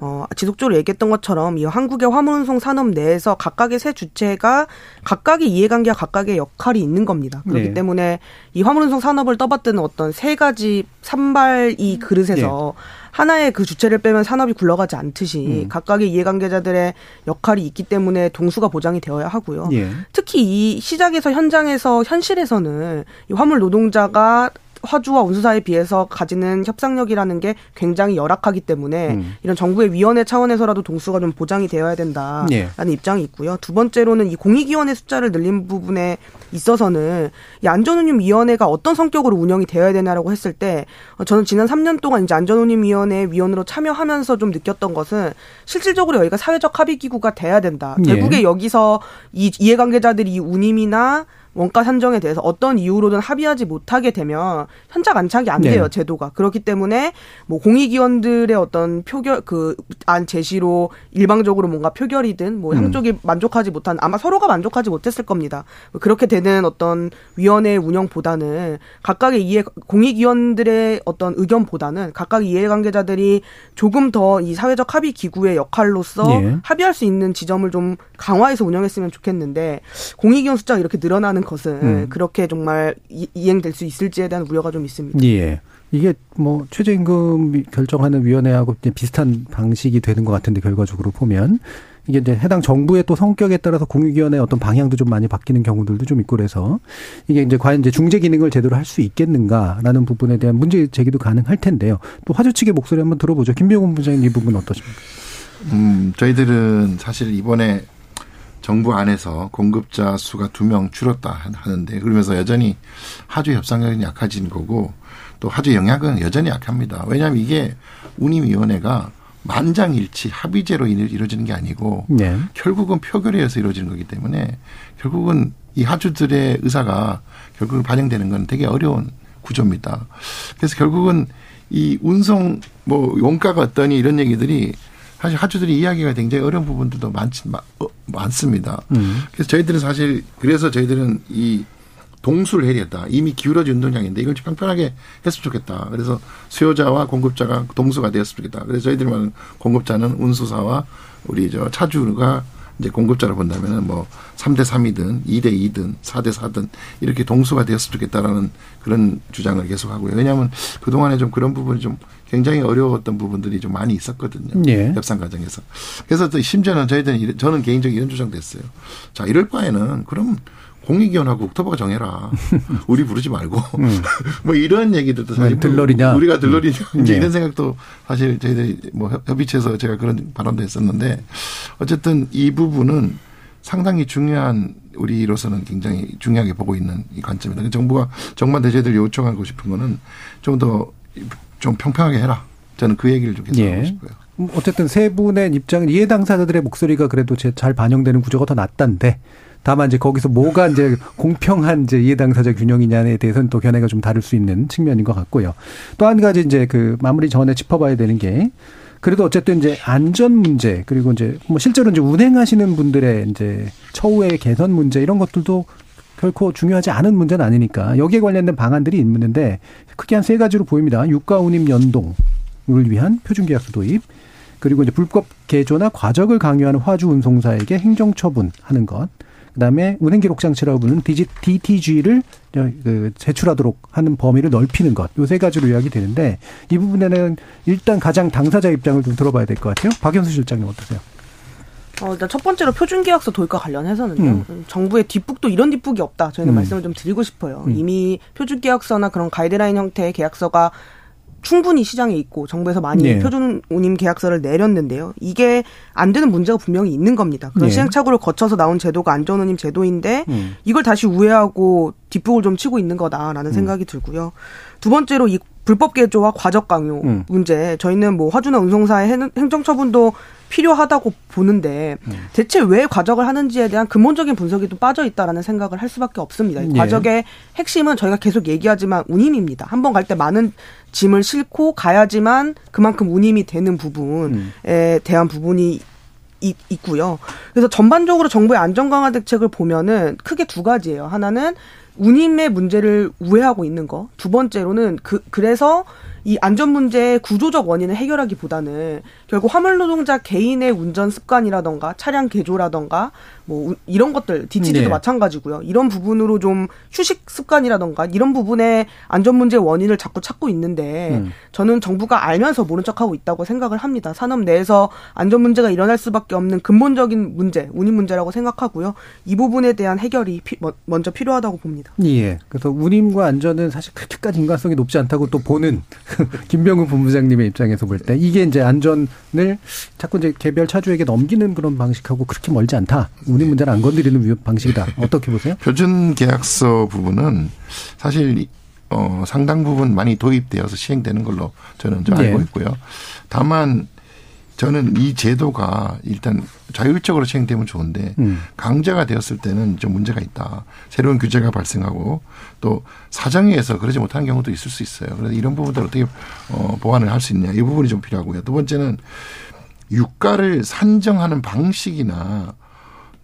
어, 지속적으로 얘기했던 것처럼 이 한국의 화물운송 산업 내에서 각각의 세 주체가 각각의 이해관계와 각각의 역할이 있는 겁니다. 그렇기 네. 때문에 이 화물운송 산업을 떠받드는 어떤 세 가지 산발 이 그릇에서 네. 하나의 그 주체를 빼면 산업이 굴러가지 않듯이 음. 각각의 이해관계자들의 역할이 있기 때문에 동수가 보장이 되어야 하고요. 예. 특히 이 시작에서 현장에서 현실에서는 이 화물 노동자가 화주와 운수사에 비해서 가지는 협상력이라는 게 굉장히 열악하기 때문에 음. 이런 정부의 위원회 차원에서라도 동수가 좀 보장이 되어야 된다라는 예. 입장이 있고요. 두 번째로는 이 공익위원회 숫자를 늘린 부분에 있어서는 이 안전운임위원회가 어떤 성격으로 운영이 되어야 되냐라고 했을 때 어, 저는 지난 3년 동안 이제 안전운임위원회 위원으로 참여하면서 좀 느꼈던 것은 실질적으로 여기가 사회적 합의기구가 돼야 된다. 예. 결국에 여기서 이 이해관계자들이 운임이나 원가 산정에 대해서 어떤 이유로든 합의하지 못하게 되면 현장 안착이 안 돼요 네. 제도가 그렇기 때문에 뭐 공익위원들의 어떤 표결 그 안 제시로 일방적으로 뭔가 표결이든 뭐 음. 한쪽이 음. 만족하지 못한 아마 서로가 만족하지 못했을 겁니다 그렇게 되는 어떤 위원회 운영보다는 각각의 이해 공익위원들의 어떤 의견보다는 각각 이해관계자들이 조금 더 이 사회적 합의 기구의 역할로서 네. 합의할 수 있는 지점을 좀 강화해서 운영했으면 좋겠는데 공익위원 숫자가 이렇게 늘어나는 것은 음. 그렇게 정말 이 행될 수 있을지에 대한 우려가 좀 있습니다. 예. 이게 뭐 최저임금 결정하는 위원회하고 비슷한 방식이 되는 것 같은데 결과적으로 보면 이게 이제 해당 정부의 또 성격에 따라서 공익위원회 어떤 방향도 좀 많이 바뀌는 경우들도 좀 있고 그래서 이게 이제 과연 이제 중재 기능을 제대로 할 수 있겠는가라는 부분에 대한 문제 제기도 가능할 텐데요. 또 화주 측의 목소리 한번 들어보죠. 김병훈 부장님 이 부분 어떠십니까? 음, 저희들은 사실 이번에 정부 안에서 공급자 수가 두 명 줄었다 하는데 그러면서 여전히 하주 협상력은 약해진 거고 또 하주 영향은 여전히 약합니다. 왜냐하면 이게 운임위원회가 만장일치 합의제로 이루어지는 게 아니고 네. 결국은 표결에 의해서 이루어지는 거기 때문에 결국은 이 하주들의 의사가 결국은 반영되는 건 되게 어려운 구조입니다. 그래서 결국은 이 운송 뭐 원가가 어떠니 이런 얘기들이 사실 하주들이 이야기가 굉장히 어려운 부분들도 많지 어, 많습니다. 음. 그래서 저희들은 사실 그래서 저희들은 이 동수를 해야 겠다 이미 기울어진 운동량인데 이걸 좀 평평하게 했으면 좋겠다. 그래서 수요자와 공급자가 동수가 되었으면 좋겠다. 그래서 말하는 공급자는 운수사와 우리 저 차주가 이제 공급자를 본다면은 뭐 3대 3이든 2대 2든 4대 4든 이렇게 동수가 되었으면 좋겠다라는 그런 주장을 계속 하고요. 왜냐하면 그동안에 좀 그런 부분이 좀 굉장히 어려웠던 부분들이 좀 많이 있었거든요. 예. 협상 과정에서. 그래서 또 심지어는 저희들은 저는 개인적으로 이런 주장도 했어요. 자, 이럴 바에는 그럼 공익위원하고 국토부가 정해라. 우리 부르지 말고. 음. 뭐 이런 얘기들도 사실 뭐 들러리냐. 우리가 들러리냐. 음. 이제 네. 이런 생각도 사실 저희들이 뭐 협의체에서 제가 그런 발언도 했었는데 어쨌든 이 부분은 상당히 중요한 우리로서는 굉장히 중요하게 보고 있는 이 관점이다. 정부가 정말 대제들 요청하고 싶은 거는 좀 더 좀 평평하게 해라. 저는 그 얘기를 좀 계속 예. 하고 싶고요. 음, 어쨌든 세 분의 입장은 이해 당사자들의 목소리가 그래도 제- 잘 반영되는 구조가 더 낫단데 다만 이제 거기서 뭐가 이제 공평한 이제 이해 당사자 균형이냐에 대해서는 또 견해가 좀 다를 수 있는 측면인 것 같고요. 또 한 가지 이제 그 마무리 전에 짚어봐야 되는 게 그래도 어쨌든 이제 안전 문제 그리고 이제 뭐 실제로 이제 운행하시는 분들의 이제 처우의 개선 문제 이런 것들도 결코 중요하지 않은 문제는 아니니까 여기에 관련된 방안들이 있는데 크게 한 세 가지로 보입니다. 유가 운임 연동을 위한 표준 계약서 도입, 그리고 이제 불법 개조나 과적을 강요하는 화주 운송사에게 행정 처분하는 것. 그다음에 운행 기록 장치라고 부르는 DTG를 그 제출하도록 하는 범위를 넓히는 것. 요 세 가지로 요약이 되는데 이 부분에는 일단 가장 당사자 입장을 좀 들어봐야 될 것 같아요. 박영수 실장님 어떠세요? 어, 일단 첫 번째로 표준계약서 도입과 관련해서는요. 음. 정부의 뒷북도 이런 뒷북이 없다. 저희는 음. 말씀을 좀 드리고 싶어요. 음. 이미 표준계약서나 그런 가이드라인 형태의 계약서가 충분히 시장에 있고 정부에서 많이 네. 표준 운임 계약서를 내렸는데요. 이게 안 되는 문제가 분명히 있는 겁니다. 그런 네. 시행착오를 거쳐서 나온 제도가 안전 운임 제도인데 음. 이걸 다시 우회하고 뒷북을 좀 치고 있는 거다라는 생각이 들고요. 두 번째로 이 불법 개조와 과적 강요 음. 문제 저희는 뭐 화주나 운송사의 행- 행정 처분도 필요하다고 보는데 음. 대체 왜 과적을 하는지에 대한 근본적인 분석이 또 빠져 있다라는 생각을 할 수밖에 없습니다. 이 예. 과적의 핵심은 저희가 계속 얘기하지만 운임입니다. 한 번 갈 때 많은 짐을 싣고 가야지만 그만큼 운임이 되는 부분에 음. 대한 부분이 이- 있고요. 그래서 전반적으로 정부의 안전 강화 대책을 보면은 크게 두 가지예요. 하나는 운임의 문제를 우회하고 있는 거. 두 번째로는 그 그래서 이 안전 문제의 구조적 원인을 해결하기보다는 결국 화물 노동자 개인의 운전 습관이라던가 차량 개조라던가 뭐 우- 이런 것들 DTG도 네. 마찬가지고요. 이런 부분으로 좀 휴식 습관이라던가 이런 부분에 안전 문제의 원인을 자꾸 찾고 있는데 음. 저는 정부가 알면서 모른 척하고 있다고 생각을 합니다. 산업 내에서 안전 문제가 일어날 수밖에 없는 근본적인 문제, 운임 문제라고 생각하고요. 이 부분에 대한 해결이 피- 먼- 먼저 필요하다고 봅니다. 예. 그래서 운임과 안전은 사실 그렇게까지 인간성이 높지 않다고 또 보는 김병훈 본부장님의 입장에서 볼 때 이게 이제 안전을 자꾸 이제 개별 차주에게 넘기는 그런 방식하고 그렇게 멀지 않다. 운임 문제는 안 건드리는 위- 방식이다. 어떻게 보세요? 표준 계약서 부분은 사실 어, 상당 부분 많이 도입되어서 시행되는 걸로 저는 좀 알고 네. 있고요. 다만 저는 이 제도가 일단 자율적으로 시행되면 좋은데 음. 강제가 되었을 때는 좀 문제가 있다. 새로운 규제가 발생하고 또 사정에 의해서 그러지 못하는 경우도 있을 수 있어요. 그래서 이런 부분들 어떻게 어, 보완을 할 수 있냐 이 부분이 좀 필요하고요. 두 번째는 유가를 산정하는 방식이나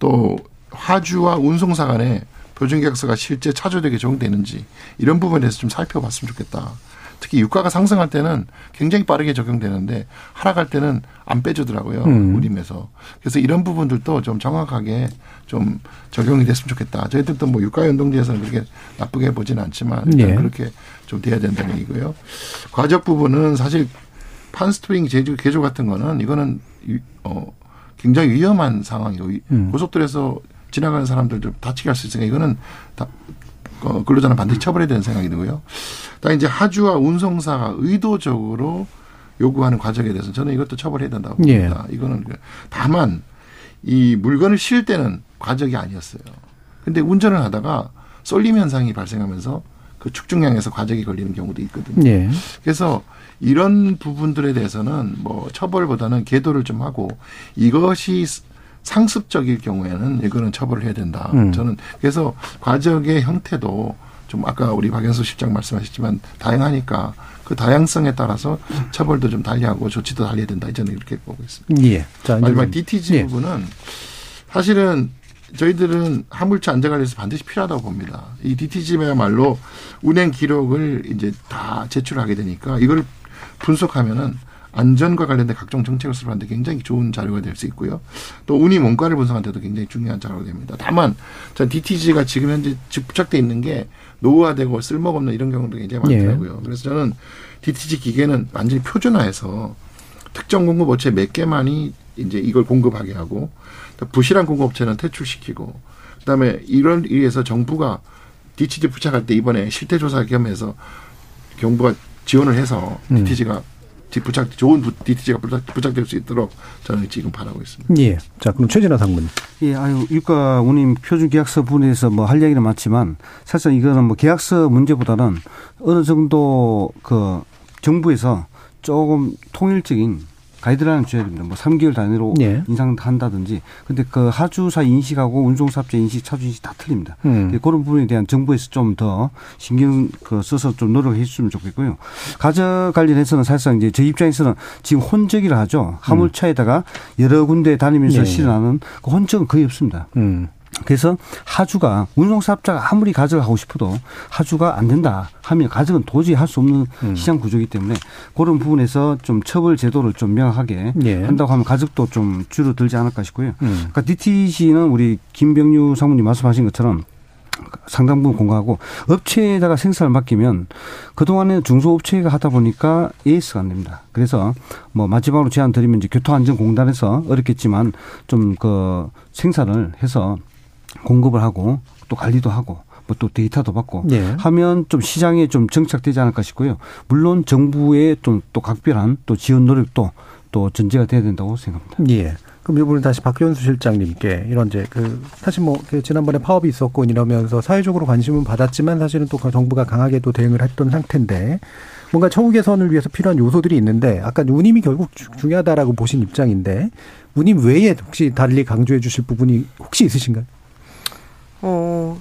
또 화주와 운송사 간에 표준계약서가 실제 차주에게 적용되는지 이런 부분에 대해서 좀 살펴봤으면 좋겠다. 특히 유가가 상승할 때는 굉장히 빠르게 적용되는데 하락할 때는 안 빼주더라고요. 음. 우림에서. 그래서 이런 부분들도 좀 정확하게 좀 적용이 됐으면 좋겠다. 저희들도 뭐 유가 연동제에서는 그렇게 나쁘게 보지는 않지만 일단 예. 그렇게 좀 돼야 된다는 얘기고요. 과적 부분은 사실 판스토링 제조 개조 같은 거는 이거는 유- 어 굉장히 위험한 상황이고 이- 음. 고속도로에서 지나가는 사람들 좀 다치게 할 수 있으니까 이거는 다 어, 근로자는 반드시 처벌해야 되는 생각이 들고요. 그다음에 이제 하주와 운송사가 의도적으로 요구하는 과정에 대해서 저는 이것도 처벌해야 된다고 예. 봅니다. 이거는 그- 다만 이 물건을 실 때는 과적이 아니었어요. 근데 운전을 하다가 쏠림 현상이 발생하면서 그 축중량에서 과적이 걸리는 경우도 있거든요. 예. 그래서 이런 부분들에 대해서는 뭐 처벌보다는 계도를 좀 하고 이것이 상습적일 경우에는 이거는 처벌을 해야 된다. 음. 저는 그래서 과적의 형태도 좀 아까 우리 박연수 실장 말씀하셨지만 다양하니까 그 다양성에 따라서 처벌도 좀 달리하고 조치도 달려야 된다. 저는 이렇게 보고 있습니다. 예. 자, 마지막 DTG 예. 부분은 사실은 저희들은 화물차 안전 관리에서 반드시 필요하다고 봅니다. 이 DTG야말로 운행 기록을 이제 다 제출하게 되니까 이걸 분석하면은 안전과 관련된 각종 정책을 수립하는데 굉장히 좋은 자료가 될 수 있고요. 또 운임 원가를 분석하는데도 굉장히 중요한 자료가 됩니다. 다만 전 DTG가 지금 현재 부착돼 있는 게 노후화되고 쓸모가 없는 이런 경우도 굉장히 예. 많더라고요. 그래서 저는 DTG 기계는 완전히 표준화해서 특정 공급 업체 몇 개만이 이제 이걸 공급하게 하고 또 부실한 공급 업체는 퇴출시키고 그다음에 이런 의해서 정부가 DTG 부착할 때 이번에 실태 조사 겸해서 정부가 지원을 해서 음. DTG가 부착 좋은 DTG가 부착, 부착될 수 있도록 저는 지금 바라고 있습니다. 예. 자 그럼 최진아 상무님. 예, 아유 유가 운임 표준 계약서 부분에서 뭐할 얘기는 많지만 사실상 이거는 뭐 계약서 문제보다는 어느 정도 그 정부에서 조금 통일적인 가이드라인을 줘야 됩니다. 뭐 3개월 단위로 예. 인상한다든지. 근데 그 하주사 인식하고 운송사업자 인식, 차주 인식 다 틀립니다. 음. 그런 부분에 대한 정부에서 좀 더 신경 그 써서 좀 노력해 주시면 좋겠고요. 가저 관련해서는 사실상 이제 저 입장에서는 지금 혼적이라 하죠. 화물차에다가 여러 군데 다니면서 네. 실현하는 그 혼적은 거의 없습니다. 음. 그래서 하주가 운송사업자가 아무리 가져가 하고 싶어도 하주가 안 된다 하면 가져은 도저히 할 수 없는 음. 시장 구조이기 때문에 그런 부분에서 좀 처벌 제도를 좀 명확하게 예. 한다고 하면 가격도 좀 줄어들지 않을까 싶고요. 음. 그러니까 DTC는 우리 김병유 사모님 말씀하신 것처럼 상당 부분 공감하고 업체에다가 생산을 맡기면 그동안에 중소업체가 하다 보니까 에이스가 안 됩니다. 그래서 뭐 마지막으로 제안 드리면 이제 교통안전공단에서 어렵겠지만 좀 그 생산을 해서 공급을 하고 또 관리도 하고 뭐 또 데이터도 받고 예. 하면 좀 시장에 좀 정착되지 않을까 싶고요. 물론 정부의 또, 또 각별한 또 지원 노력도 또 전제가 돼야 된다고 생각합니다. 예. 그럼 이부분 다시 박현수 실장님께 이런 이제 그 사실 뭐그 지난번에 파업이 있었고 이러면서 사회적으로 관심은 받았지만 사실은 또그 정부가 강하게 또 대응을 했던 상태인데 뭔가 처우 개선을 위해서 필요한 요소들이 있는데 아까 운임이 결국 중요하다라고 보신 입장인데 운임 외에 혹시 달리 강조해 주실 부분이 혹시 있으신가요? 어,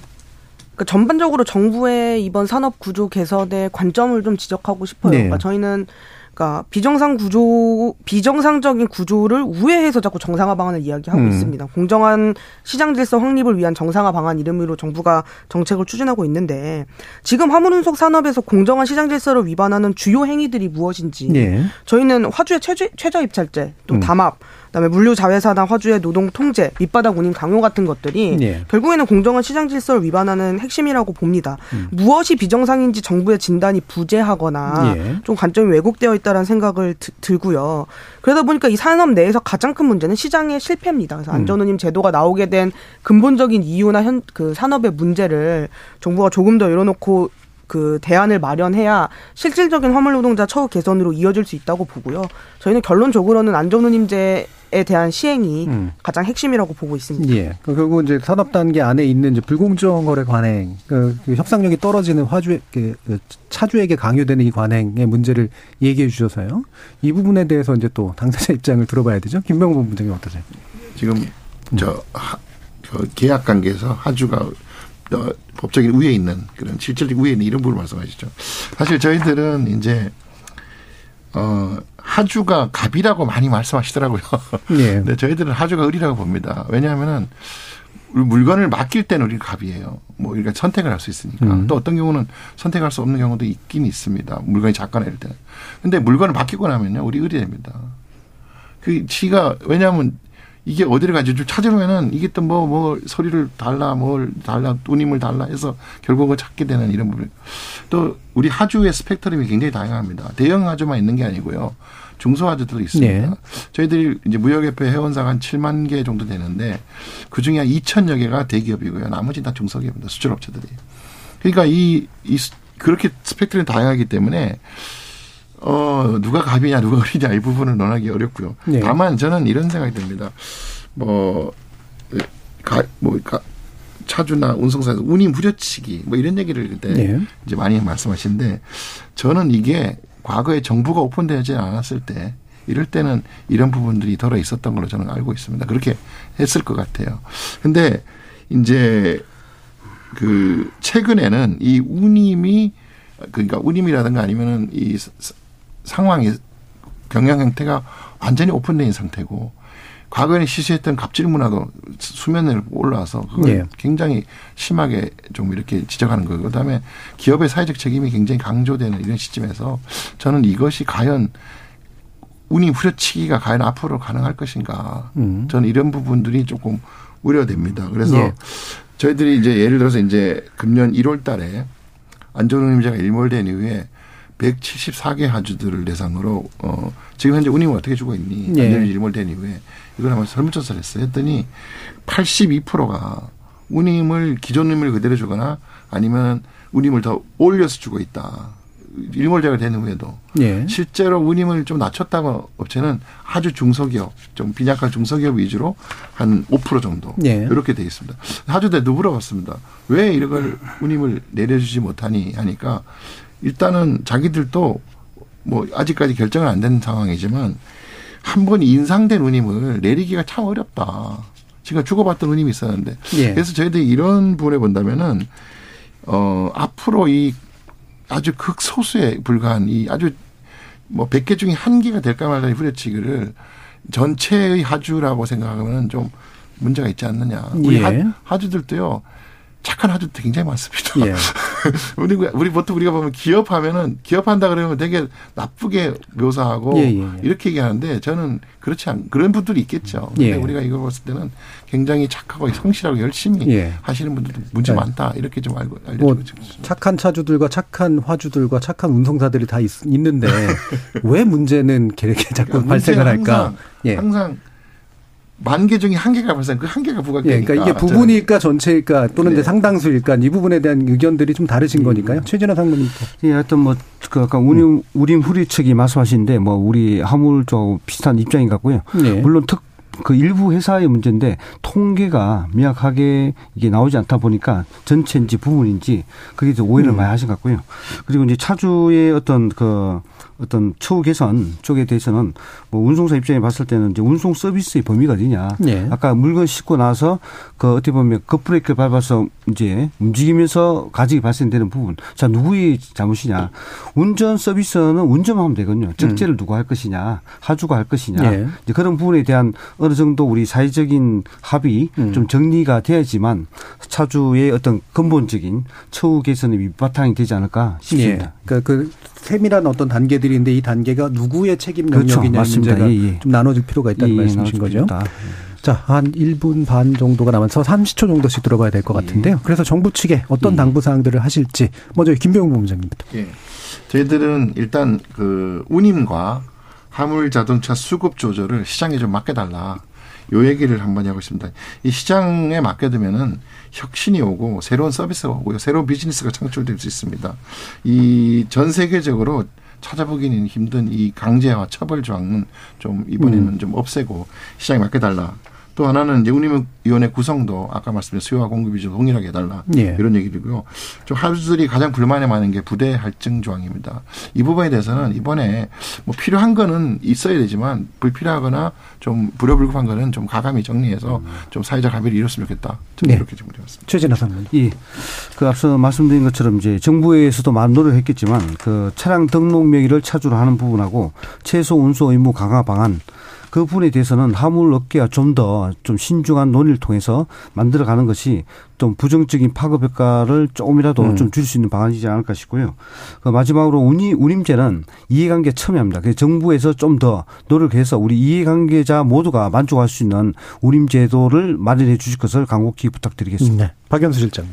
그러니까 전반적으로 정부의 이번 산업 구조 개선의 관점을 좀 지적하고 싶어요. 네. 그러니까 저희는 그러니까 비정상 구조 비정상적인 구조를 우회해서 자꾸 정상화 방안을 이야기하고 음. 있습니다. 공정한 시장 질서 확립을 위한 정상화 방안 이름으로 정부가 정책을 추진하고 있는데 지금 화물운송 산업에서 공정한 시장 질서를 위반하는 주요 행위들이 무엇인지 네. 저희는 화주의 최저, 최저 입찰제 또 음. 담합 그다음에 물류 자회사나 화주의 노동 통제, 밑바닥 운임 강요 같은 것들이 예. 결국에는 공정한 시장 질서를 위반하는 핵심이라고 봅니다. 음. 무엇이 비정상인지 정부의 진단이 부재하거나 예. 좀 관점이 왜곡되어 있다라는 생각을 드, 들고요. 그러다 보니까 이 산업 내에서 가장 큰 문제는 시장의 실패입니다. 그래서 음. 안전운임 제도가 나오게 된 근본적인 이유나 현 그 산업의 문제를 정부가 조금 더 열어놓고 그 대안을 마련해야 실질적인 화물 노동자 처우 개선으로 이어질 수 있다고 보고요. 저희는 결론적으로는 안전운임제 에 대한 시행이 음. 가장 핵심이라고 보고 있습니다. 예. 그 결국 이제 산업 단계 안에 있는 이제 불공정 거래 관행, 그, 그 협상력이 떨어지는 화주, 그, 그 차주에게 강요되는 이 관행의 문제를 얘기해 주셔서요. 이 부분에 대해서 이제 또 당사자 입장을 들어봐야 되죠. 김병범 부장님 어떠세요? 지금 저 하, 그 계약 관계에서 하주가 어, 법적인 우위에 있는 그런 실질적 우위에 있는 이런 부분을 말씀하시죠. 사실 저희들은 이제 어, 하주가 갑이라고 많이 말씀하시더라고요. 예. 근데 저희들은 하주가 을이라고 봅니다. 왜냐하면은 물건을 맡길 때는 우리가 갑이에요. 뭐 우리가 선택을 할 수 있으니까. 음. 또 어떤 경우는 선택할 수 없는 경우도 있긴 있습니다. 물건이 작거나 이럴 때는. 근데 물건을 맡기고 나면요. 우리 을이 됩니다. 그 지가 왜냐하면 이게 어디를 가지 좀 찾으면은 이게 또 뭐뭐 뭐 소리를 달라 뭘 달라 누님을 달라 해서 결국은 찾게 되는 이런 부분. 또 우리 하주의 스펙트럼이 굉장히 다양합니다. 대형 하주만 있는 게 아니고요. 중소 하주들도 있습니다. 네. 저희들이 이제 무역협회 회원사가 한 7만 개 정도 되는데 그 중에 한 2천여 개가 대기업이고요. 나머지 다 중소기업입니다. 수출업체들이. 그러니까 이, 이 그렇게 스펙트럼이 다양하기 때문에 어, 누가 갑이냐, 누가 을이냐 이 부분을 논하기 어렵고요. 네. 다만 저는 이런 생각이 듭니다. 뭐, 가, 뭐, 가, 차주나 운송사에서 운이 무려치기 뭐 이런 얘기를 그때 네. 이제 많이 말씀하시는데 저는 이게 과거에 정부가 오픈되지 않았을 때 이럴 때는 이런 부분들이 덜어 있었던 걸로 저는 알고 있습니다. 그렇게 했을 것 같아요. 근데 이제 그 최근에는 이 운임이 그러니까 운임이라든가 아니면은 이 상황이 경영 형태가 완전히 오픈된 상태고 과거에는 시시했던 갑질 문화도 수면에 올라와서 그걸 네. 굉장히 심하게 좀 이렇게 지적하는 거고 그다음에 기업의 사회적 책임이 굉장히 강조되는 이런 시점에서 저는 이것이 과연 운이 후려치기가 과연 앞으로 가능할 것인가 음. 저는 이런 부분들이 조금 우려됩니다. 그래서 네. 저희들이 이제 예를 들어서 이제 금년 1월 달에 안전운임제가 일몰된 이후에 174개 하주들을 대상으로 어 지금 현재 운임을 어떻게 주고 있니? 네. 안전이 일몰된 이후에 이걸 한번 설문조사를 했어요. 했더니 82%가 운임을 기존 운임을 그대로 주거나 아니면 운임을 더 올려서 주고 있다. 일몰제가 되는 후에도 예. 실제로 운임을 좀 낮췄다고 업체는 아주 중소기업, 좀 빈약한 중소기업 위주로 한 5% 정도 예. 이렇게 돼 있습니다. 하주대도 물어봤습니다. 왜 이걸 운임을 내려주지 못하니 하니까 일단은 자기들도 뭐 아직까지 결정은 안 된 상황이지만 한 번 인상된 운임을 내리기가 참 어렵다. 지금 주고받던 운임이 있었는데 예. 그래서 저희들이 이런 부분에 본다면은 어 앞으로 이 아주 극소수에 불과한 이 아주 뭐 100개 중에 한 개가 될까 말까의 후려치기를 전체의 하주라고 생각하면 좀 문제가 있지 않느냐. 우리 예. 하주들도요. 착한 하주도 굉장히 많습니다. 예. 우리 우리 보통 우리가 보면 기업하면은 기업한다 그러면 되게 나쁘게 묘사하고 예, 예, 예. 이렇게 얘기하는데 저는 그렇지 않 그런 분들이 있겠죠. 근데 예. 우리가 이걸 봤을 때는 굉장히 착하고 성실하고 열심히 예. 하시는 분들도 문제 네. 많다 이렇게 좀 알고 알려주고 뭐 착한 차주들과 착한 화주들과 착한 운송사들이 다 있, 는데왜 문제는 이렇게 자꾸 그러니까 발생을 할까? 항상 만 개 중에 한 개가 발생, 그 한 개가 부각되니까. 예, 그러니까 이게 부분일까 전체일까 또는 네. 이제 상당수일까 이 부분에 대한 의견들이 좀 다르신 음. 거니까요. 최진아 상무님. 예, 하여튼 뭐, 그 아까 우림, 우림 후리 측이 말씀하시는데 뭐 우리 화물 쪽 비슷한 입장인 것 같고요. 네. 물론 특 그 일부 회사의 문제인데 통계가 명확하게 이게 나오지 않다 보니까 전체인지 부분인지 그게 좀 오해를 음. 많이 하신 것 같고요. 그리고 이제 차주의 어떤 그 어떤 처우 개선 쪽에 대해서는 뭐 운송사 입장에 봤을 때는 이제 운송 서비스의 범위가 어디냐. 네. 아까 물건 싣고 나서 그 어떻게 보면 급브레이크 밟아서 이제 움직이면서 가직이 발생되는 부분. 자, 누구의 잘못이냐. 운전 서비스는 운전만 하면 되거든요. 적재를 음. 누가 할 것이냐. 하주가 할 것이냐. 네. 이제 그런 부분에 대한 어느 정도 우리 사회적인 합의 음. 좀 정리가 돼야지만 차주의 어떤 근본적인 처우 개선의 밑바탕이 되지 않을까 싶습니다. 예. 그러니까 그 세밀한 어떤 단계들 인데 이 단계가 누구의 책임 영역이냐 그렇죠. 문제가 예, 예. 좀 나눠질 필요가 있다는 예, 예 말씀이신 거죠. 자, 한 1분 반 정도가 남아서 30초 정도씩 들어가야 될것 예. 같은데요. 그래서 정부 측에 어떤 당부 사항들을 하실지 먼저 김병욱 본부장님부터. 예. 저희들은 일단 그 운임과 화물 자동차 수급 조절을 시장에 좀 맡겨달라. 요 얘기를 한 번 하고 있습니다. 이 시장에 맡겨두면은 혁신이 오고 새로운 서비스가 오고요. 새로운 비즈니스가 창출될 수 있습니다. 이 전 세계적으로 찾아보기는 힘든 이 강제와 처벌 조항은 좀 이번에는 음. 좀 없애고 시장에 맡겨달라. 또 하나는 이제 운임위원회 구성도 아까 말씀드린 수요와 공급이 좀 동일하게 해달라 예. 이런 얘기들고요. 좀 하주들이 가장 불만이 많은 게 부대 할증 조항입니다. 이 부분에 대해서는 이번에 뭐 필요한 거는 있어야 되지만 불필요하거나 좀 불효불급한 거는 좀 가감히 정리해서 음. 좀 사회적 합의를 이뤘으면 좋겠다. 저는 네. 이렇게 좀 드렸습니다. 최진아 선생님. 예. 그 앞서 말씀드린 것처럼 이제 정부에서도 많은 노력을 했겠지만 그 차량 등록 명의를 차주로 하는 부분하고 최소 운송 의무 강화 방안 그 부분에 대해서는 화물 업계가 좀 더좀 좀 신중한 논의를 통해서 만들어가는 것이 좀 부정적인 파급 효과를 조금이라도 음. 좀줄수 있는 방안이지 않을까 싶고요. 그 마지막으로 운임, 운임제는 이해관계 첨예합니다. 그래서 정부에서 좀 더 노력해서 우리 이해관계자 모두가 만족할 수 있는 운임제도를 마련해 주실 것을 간곡히 부탁드리겠습니다. 네. 박연수 실장님.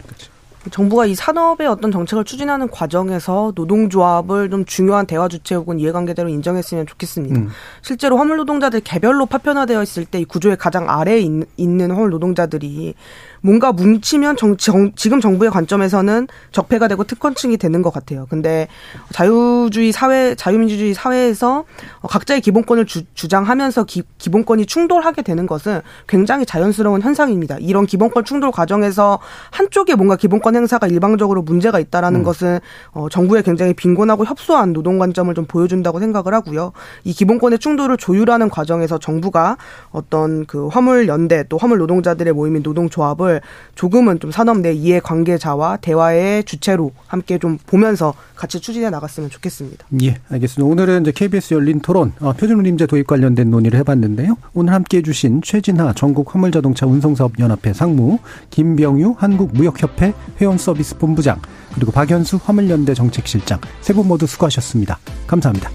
정부가 이 산업의 어떤 정책을 추진하는 과정에서 노동조합을 좀 중요한 대화 주체 혹은 이해관계대로 인정했으면 좋겠습니다. 음. 실제로 화물 노동자들 개별로 파편화되어 있을 때 이 구조의 가장 아래에 있는 화물 노동자들이 뭔가 뭉치면 정, 정, 지금 정부의 관점에서는 적폐가 되고 특권층이 되는 것 같아요. 근데 자유주의 사회, 자유민주주의 사회에서 각자의 기본권을 주, 장하면서 기, 본권이 충돌하게 되는 것은 굉장히 자연스러운 현상입니다. 이런 기본권 충돌 과정에서 한쪽에 뭔가 기본권 행사가 일방적으로 문제가 있다라는 음. 것은 어, 정부의 굉장히 빈곤하고 협소한 노동 관점을 좀 보여준다고 생각을 하고요. 이 기본권의 충돌을 조율하는 과정에서 정부가 어떤 그 화물 연대 또 화물 노동자들의 모임인 노동조합을 내용을 조금은 좀 산업 내 이해 관계자와 대화의 주체로 함께 좀 보면서 같이 추진해 나갔으면 좋겠습니다. 예, 알겠습니다. 오늘은 이제 KBS 열린 토론 어, 표준운임제 도입 관련된 논의를 해봤는데요. 오늘 함께해 주신 최진하 전국 화물자동차 운송사업연합회 상무, 김병유 한국무역협회 회원서비스 본부장, 그리고 박연수 화물연대 정책실장 세 분 모두 수고하셨습니다. 감사합니다.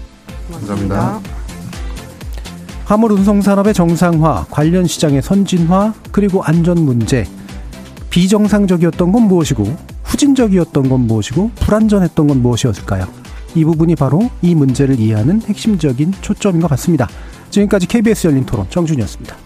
감사합니다. 감사합니다. 화물 운송 산업의 정상화, 관련 시장의 선진화, 그리고 안전 문제. 비정상적이었던 건 무엇이고, 후진적이었던 건 무엇이고, 불안전했던 건 무엇이었을까요? 이 부분이 바로 이 문제를 이해하는 핵심적인 초점인 것 같습니다. 지금까지 KBS 열린 토론 정준이었습니다.